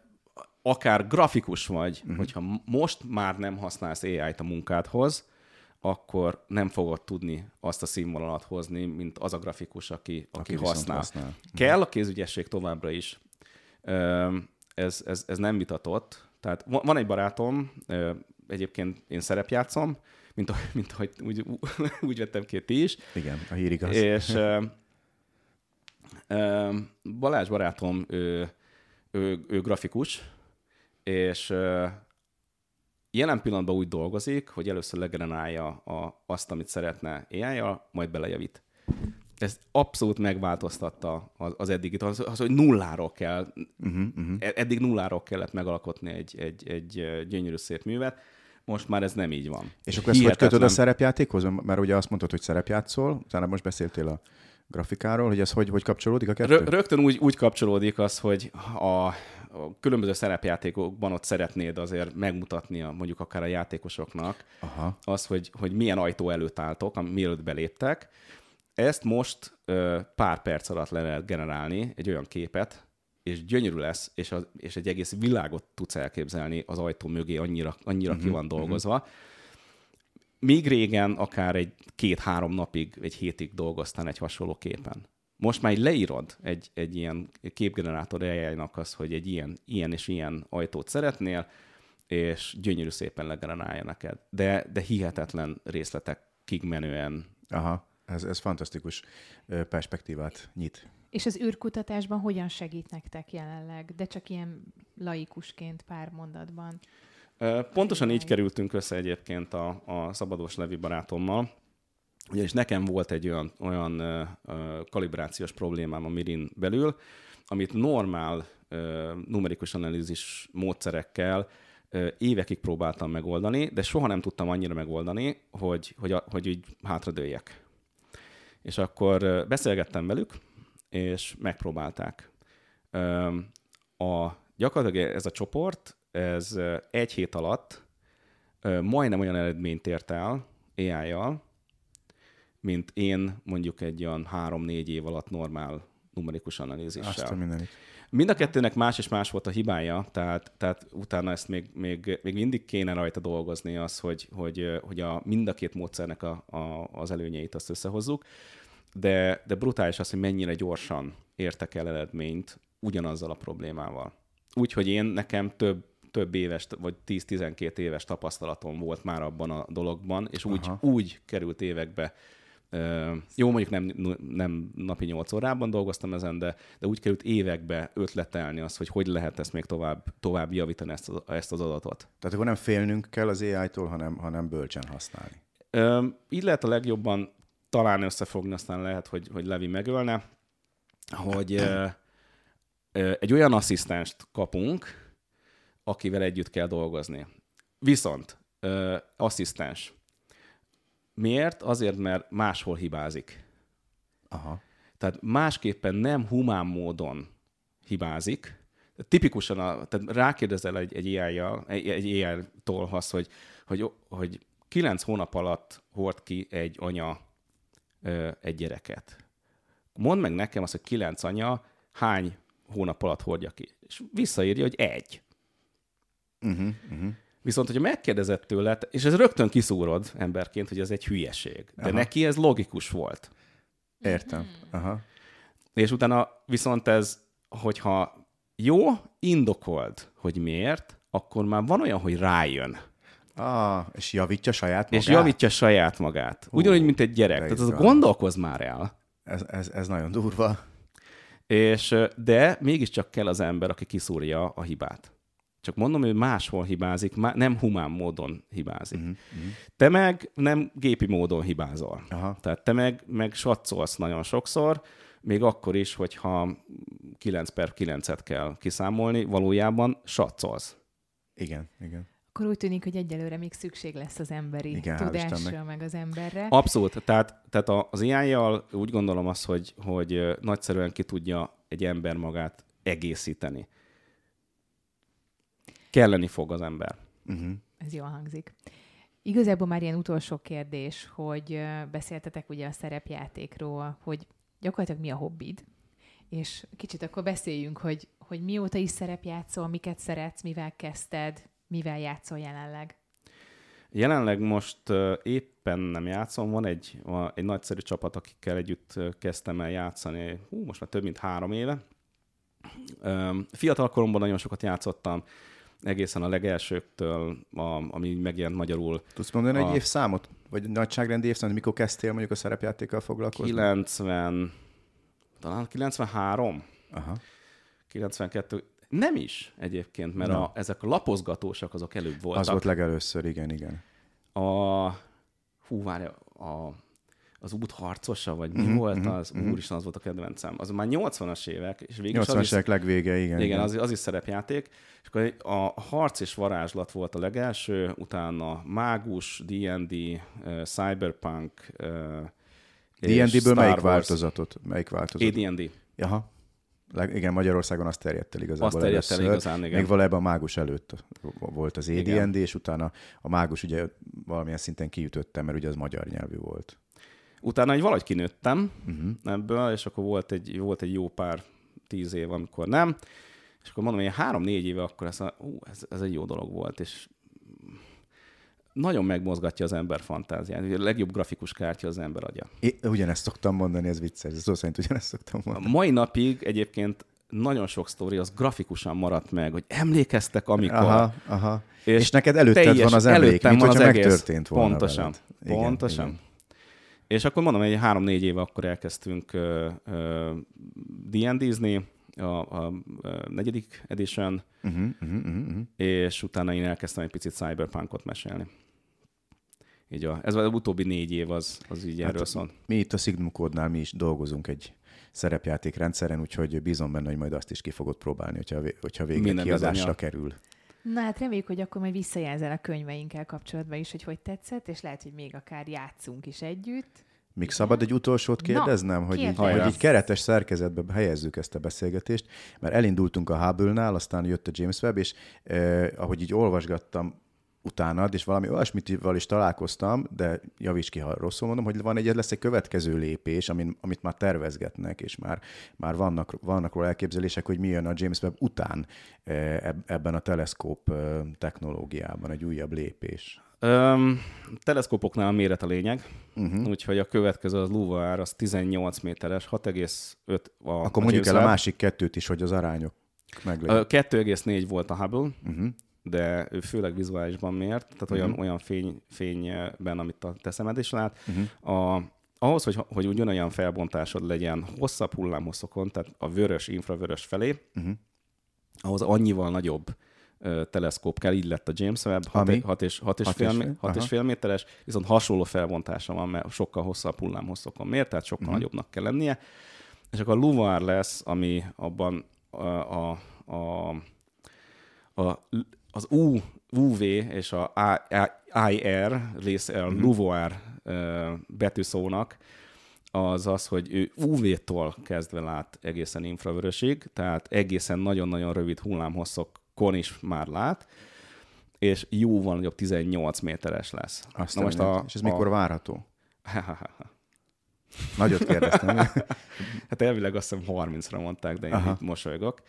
akár grafikus vagy, uh-huh. hogyha most már nem használsz AI-t a munkádhoz, akkor nem fogod tudni azt a színvonalat hozni, mint az a grafikus, aki, aki, aki használ. használ. Mhm. Kell a kézügyesség továbbra is. Ez, ez, ez nem vitatott. Tehát van egy barátom, egyébként én szerepjátszom, mint, mint ahogy úgy, *laughs* úgy vettem ki, ti is. Igen, a hír igaz. És Balázs barátom, ő, ő, ő grafikus, és jelen pillanatban úgy dolgozik, hogy először legenerálja a, azt, amit szeretne ai majd belejavít. Ez abszolút megváltoztatta az, az eddigit, az, az, hogy nulláról kell, uh-huh, uh-huh. eddig nulláról kellett megalkotni egy, egy, egy gyönyörű szép művet, most már ez nem így van. És akkor ezt hogy kötöd a szerepjátékhoz? Mert ugye azt mondtad, hogy szerepjátszol, utána most beszéltél a grafikáról, hogy ez hogy, hogy kapcsolódik a kettő? Rögtön úgy, úgy kapcsolódik az, hogy a, a különböző szerepjátékokban ott szeretnéd azért megmutatni a, mondjuk akár a játékosoknak Aha. az, hogy, hogy milyen ajtó előtt álltok, mielőtt beléptek. Ezt most ö, pár perc alatt le lehet generálni, egy olyan képet, és gyönyörű lesz, és, az, és egy egész világot tudsz elképzelni az ajtó mögé, annyira, annyira uh-huh, ki van dolgozva. Uh-huh. Míg régen akár egy két-három napig, egy hétig dolgoztál egy hasonló képen most már leírod egy, egy ilyen képgenerátor ai az, hogy egy ilyen, ilyen és ilyen ajtót szeretnél, és gyönyörű szépen legenerálja neked. De, de hihetetlen részletekig menően. Aha, ez, ez fantasztikus perspektívát nyit. És az űrkutatásban hogyan segít nektek jelenleg? De csak ilyen laikusként pár mondatban. Pontosan így kerültünk össze egyébként a, a Szabadós Levi barátommal, ugyanis nekem volt egy olyan, olyan kalibrációs problémám a Mirin belül, amit normál numerikus analízis módszerekkel évekig próbáltam megoldani, de soha nem tudtam annyira megoldani, hogy, hogy, hogy így hátradőljek. És akkor beszélgettem velük, és megpróbálták. A, gyakorlatilag ez a csoport, ez egy hét alatt majdnem olyan eredményt ért el AI-jal, mint én mondjuk egy olyan három-négy év alatt normál numerikus analízissel. Mind a kettőnek más és más volt a hibája, tehát, tehát utána ezt még, még, még mindig kéne rajta dolgozni az, hogy, hogy, hogy a, mind a két módszernek a, a, az előnyeit azt összehozzuk, de, de brutális az, hogy mennyire gyorsan értek el eredményt ugyanazzal a problémával. Úgyhogy én nekem több, több éves, vagy 10-12 éves tapasztalatom volt már abban a dologban, és úgy, úgy került évekbe jó, mondjuk nem, nem napi 8 órában dolgoztam ezen, de, de úgy került évekbe ötletelni az, hogy hogy lehet ezt még tovább, tovább javítani ezt az, ezt az adatot. Tehát akkor nem félnünk kell az AI-tól, hanem, hanem bölcsen használni. így lehet a legjobban talán összefogni, aztán lehet, hogy, hogy Levi megölne, hogy egy olyan asszisztenst kapunk, akivel együtt kell dolgozni. Viszont ö, asszisztens. Miért? Azért, mert máshol hibázik. Aha. Tehát másképpen nem humán módon hibázik. Tipikusan, a, tehát rákérdezel egy, egy AI-jal, egy, egy AI-tól azt, hogy, hogy, hogy kilenc hónap alatt hord ki egy anya ö, egy gyereket. Mondd meg nekem azt, hogy kilenc anya hány hónap alatt hordja ki. És visszaírja, hogy egy. Uh-huh, uh-huh. Viszont, hogyha megkérdezett tőle, és ez rögtön kiszúrod emberként, hogy ez egy hülyeség. De Aha. neki ez logikus volt. Értem. Aha. És utána viszont ez, hogyha jó, indokold, hogy miért, akkor már van olyan, hogy rájön. Ah, és javítja saját magát? És javítja saját magát. Ugyanúgy, mint egy gyerek. Tehát az gondolkoz már el. Ez, ez, ez nagyon durva. És, de mégiscsak kell az ember, aki kiszúrja a hibát. Csak mondom, hogy máshol hibázik, má- nem humán módon hibázik. Uh-huh. Te meg nem gépi módon hibázol. Aha. Tehát te meg, meg satszolsz nagyon sokszor, még akkor is, hogyha 9 per 9-et kell kiszámolni, valójában satszolsz. Igen, igen. Akkor úgy tűnik, hogy egyelőre még szükség lesz az emberi Igen, tudásra, meg az emberre. Abszolút. Tehát, tehát a- az AI-jal úgy gondolom azt, hogy, hogy nagyszerűen ki tudja egy ember magát egészíteni. Kelleni fog az ember. Uh-huh. Ez jól hangzik. Igazából már ilyen utolsó kérdés, hogy beszéltetek ugye a szerepjátékról, hogy gyakorlatilag mi a hobbid, és kicsit akkor beszéljünk, hogy, hogy mióta is szerepjátszol, miket szeretsz, mivel kezdted, mivel játszol jelenleg. Jelenleg most éppen nem játszom, van egy, van egy nagyszerű csapat, akikkel együtt kezdtem el játszani, hú, most már több mint három éve. Fiatal koromban nagyon sokat játszottam, egészen a legelsőktől, a, ami megjelent magyarul, Tudsz mondani A- egy évszámot? Vagy nagyságrendi évszámot, mikor kezdtél mondjuk a szerepjátékkal foglalkozni? 90, talán 93, Aha. 92, nem is egyébként, mert a, ezek a lapozgatósak azok előbb voltak. Az volt legelőször, igen, igen. A, hú, várja, a, az út harcosa, vagy mi Mhm, volt mhm, az? mhm. Úristen, az volt a kedvencem. Az már 80-as évek, és végül is az 80-as is, évek legvége, igen. igen, az, az is szerepjáték. És akkor a harc és varázslat volt a legelső, utána mágus, D&D, uh, cyberpunk, uh, D&D-ből melyik változatot? Melyik változat? AD&D. Leg, igen, Magyarországon azt terjedt el igazából Azt terjedt el igazán, igen. Még valójában a mágus előtt volt az Igen. AD&D, és utána a mágus ugye valamilyen szinten kiütöttem, mert ugye az magyar nyelvű volt. Utána egy valahogy kinőttem Uh-huh. ebből, és akkor volt egy, volt egy jó pár tíz év, amikor nem. És akkor mondom, hogy három-négy éve akkor ez, a, ú, ez, ez egy jó dolog volt, és nagyon megmozgatja az ember fantáziát. Ugye A legjobb grafikus kártya az ember agya. É, ugyanezt szoktam mondani, ez vicces, szó szerint ugyanezt szoktam A mondani. mai napig egyébként nagyon sok sztori az grafikusan maradt meg, hogy emlékeztek, amikor. Aha, aha. És, És neked előtted van az emlék, mint van hogyha az egész. megtörtént volna Pontosan. veled. Igen, Pontosan. igen. És akkor mondom, hogy három-négy éve akkor elkezdtünk uh, uh, D&D-zni, a, a, a negyedik edition, Uh-huh, uh-huh, uh-huh. és utána én elkezdtem egy picit cyberpunkot mesélni. Így a, ez az utóbbi négy év az, az így Hát erről szól. Mi itt a Signum Code-nál mi is dolgozunk egy szerepjáték rendszeren, úgyhogy bízom benne, hogy majd azt is ki fogod próbálni, hogyha, hogyha végre Minden kiadásra bizonnyal. kerül. Na hát reméljük, hogy akkor majd visszajelzel a könyveinkkel kapcsolatban is, hogy hogy tetszett, és lehet, hogy még akár játszunk is együtt. Még szabad egy utolsót Na, kérdeznem, hogy, így, hogy így keretes szerkezetbe helyezzük ezt a beszélgetést, mert elindultunk a Hubble-nál, aztán jött a James Webb, és eh, ahogy így olvasgattam utánad, és valami olyasmitival is találkoztam, de javíts ki, ha rosszul mondom, hogy van egy, lesz egy következő lépés, amin, amit már tervezgetnek, és már, már vannak, vannak róla elképzelések, hogy mi jön a James Webb után eh, eb- ebben a teleszkóp eh, technológiában, egy újabb lépés. Öm, teleszkópoknál a méret a lényeg, Uh-huh. úgyhogy a következő az LUVAR, az 18 méteres, 6,5 a Akkor a mondjuk el a másik kettőt is, hogy az arányok meglegyenek. Ö, 2,4 volt a Hubble, Uh-huh. De ő főleg vizuálisban mért, tehát olyan, Mhm. olyan fény, fényben, amit a te szemed is lát. Uh-huh. A, ahhoz, hogy, hogy ugyanolyan felbontásod legyen hosszabb hullámhosszokon, tehát a vörös, infravörös felé, Uh-huh. ahhoz annyival nagyobb ö, teleszkóp kell, így lett a James Webb, Ami? 6 és, hat és, Hat fél, és mé- fél? hat és Aha. fél méteres, viszont hasonló felbontása van, mert sokkal hosszabb hullámhosszokon mér, tehát sokkal Mhm. nagyobbnak kell lennie. És akkor a LUVAR lesz, ami abban a, a, a, a az U, UV és a IR rész, a mm-hmm. Luvoir betűszónak az az, hogy ő UV-tól kezdve lát egészen infravörösig, tehát egészen nagyon-nagyon rövid hullámhosszokon is már lát, és jóval nagyobb 18 méteres lesz. Azt Na most a, és ez a... mikor várható? *laughs* Nagyot kérdeztem. *laughs* hát elvileg azt hiszem 30-ra mondták, de én Aha. itt mosolygok.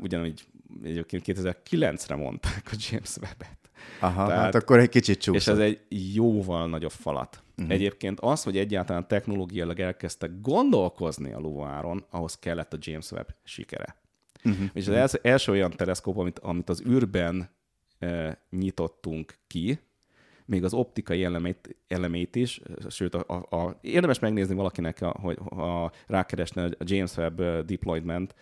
Ugyanúgy egyébként 2009-re mondták a James Webb-et. Aha, Tehát, hát akkor egy kicsit csúszott. És ez egy jóval nagyobb falat. Uh-huh. Egyébként az, hogy egyáltalán technológiailag elkezdtek gondolkozni a Luváron, ahhoz kellett a James Webb sikere. Uh-huh. És az első, első olyan teleszkóp, amit, amit az űrben e, nyitottunk ki, még az optikai elemét, elemét is, sőt, a, a, a, érdemes megnézni valakinek, a, hogy a, rákeresne a James Webb deployment,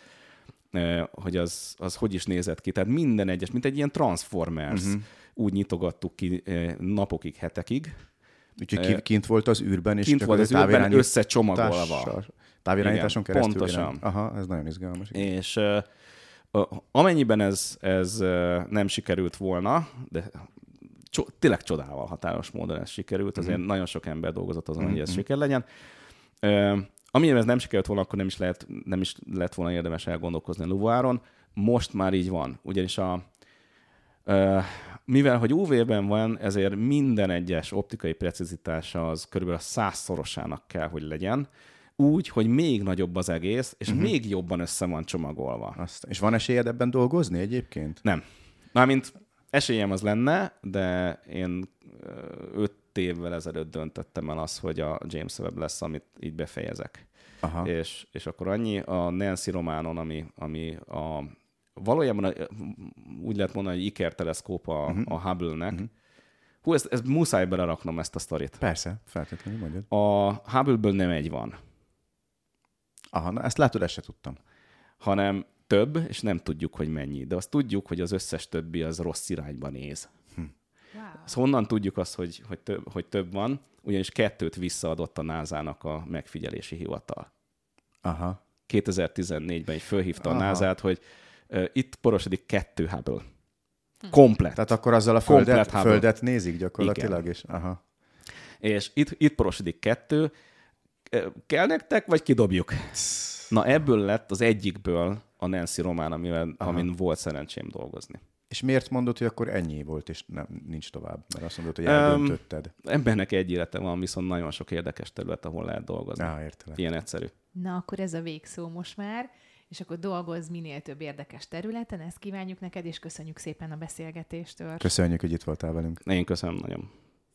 hogy az, az hogy is nézett ki. Tehát minden egyes, mint egy ilyen Transformers, uh-huh. úgy nyitogattuk ki napokig, hetekig, Úgyhogy kint volt az űrben, és kint volt az űrben összecsomagolva. Távirányításon Igen, keresztül. Pontosan. Irán. Aha, ez nagyon izgalmas. És amennyiben ez, ez nem sikerült volna, de cso- tényleg csodával határos módon ez sikerült, azért uh-huh. nagyon sok ember dolgozott azon, uh-huh. hogy ez siker legyen. Amennyiben ez nem sikerült volna, akkor nem is, lehet, nem is lett volna érdemes elgondolkozni a Luváron. Most már így van, ugyanis a, mivel hogy UV-ben van, ezért minden egyes optikai precizitása az körülbelül a százszorosának kell, hogy legyen, úgy, hogy még nagyobb az egész, és uh-huh. még jobban össze van csomagolva. Azt. És van esélyed ebben dolgozni egyébként? Nem. Mármint esélyem az lenne, de én öt évvel ezelőtt döntöttem el azt, hogy a James Webb lesz, amit így befejezek. Aha. És, és akkor annyi a Nancy Románon, ami, ami a valójában úgy lehet mondani, hogy Iker teleszkóp a, uh-huh. a Hubble-nek. Uh-huh. Hú, ezt, ezt muszáj beleraknom ezt a sztorit. Persze, feltétlenül mondjad. A Hubble-ből nem egy van. Aha, na ezt látod, ezt se tudtam. Hanem több, és nem tudjuk, hogy mennyi. De azt tudjuk, hogy az összes többi az rossz irányba néz. Wow. Azt honnan tudjuk azt, hogy, hogy, több, hogy több van? Ugyanis kettőt visszaadott a NASA-nak a megfigyelési hivatal. Aha. 2014-ben így fölhívta Aha. a NASA-t, hogy itt porosodik kettő Hubble. Hm. Komplet. Tehát akkor azzal a földet, földet nézik gyakorlatilag, Igen. és aha. És itt, itt porosodik kettő. Kell nektek, vagy kidobjuk? Na ebből lett az egyikből a Nancy Román, amivel, amin volt szerencsém dolgozni. És miért mondod, hogy akkor ennyi volt, és nem, nincs tovább? Mert azt mondod, hogy eldöntötted. Um, embernek egy élete van, viszont nagyon sok érdekes terület, ahol lehet dolgozni. Ah, értelek. Ilyen egyszerű. Na, akkor ez a végszó most már és akkor dolgozz minél több érdekes területen, ezt kívánjuk neked, és köszönjük szépen a beszélgetéstől. Köszönjük, hogy itt voltál velünk. Én köszönöm nagyon.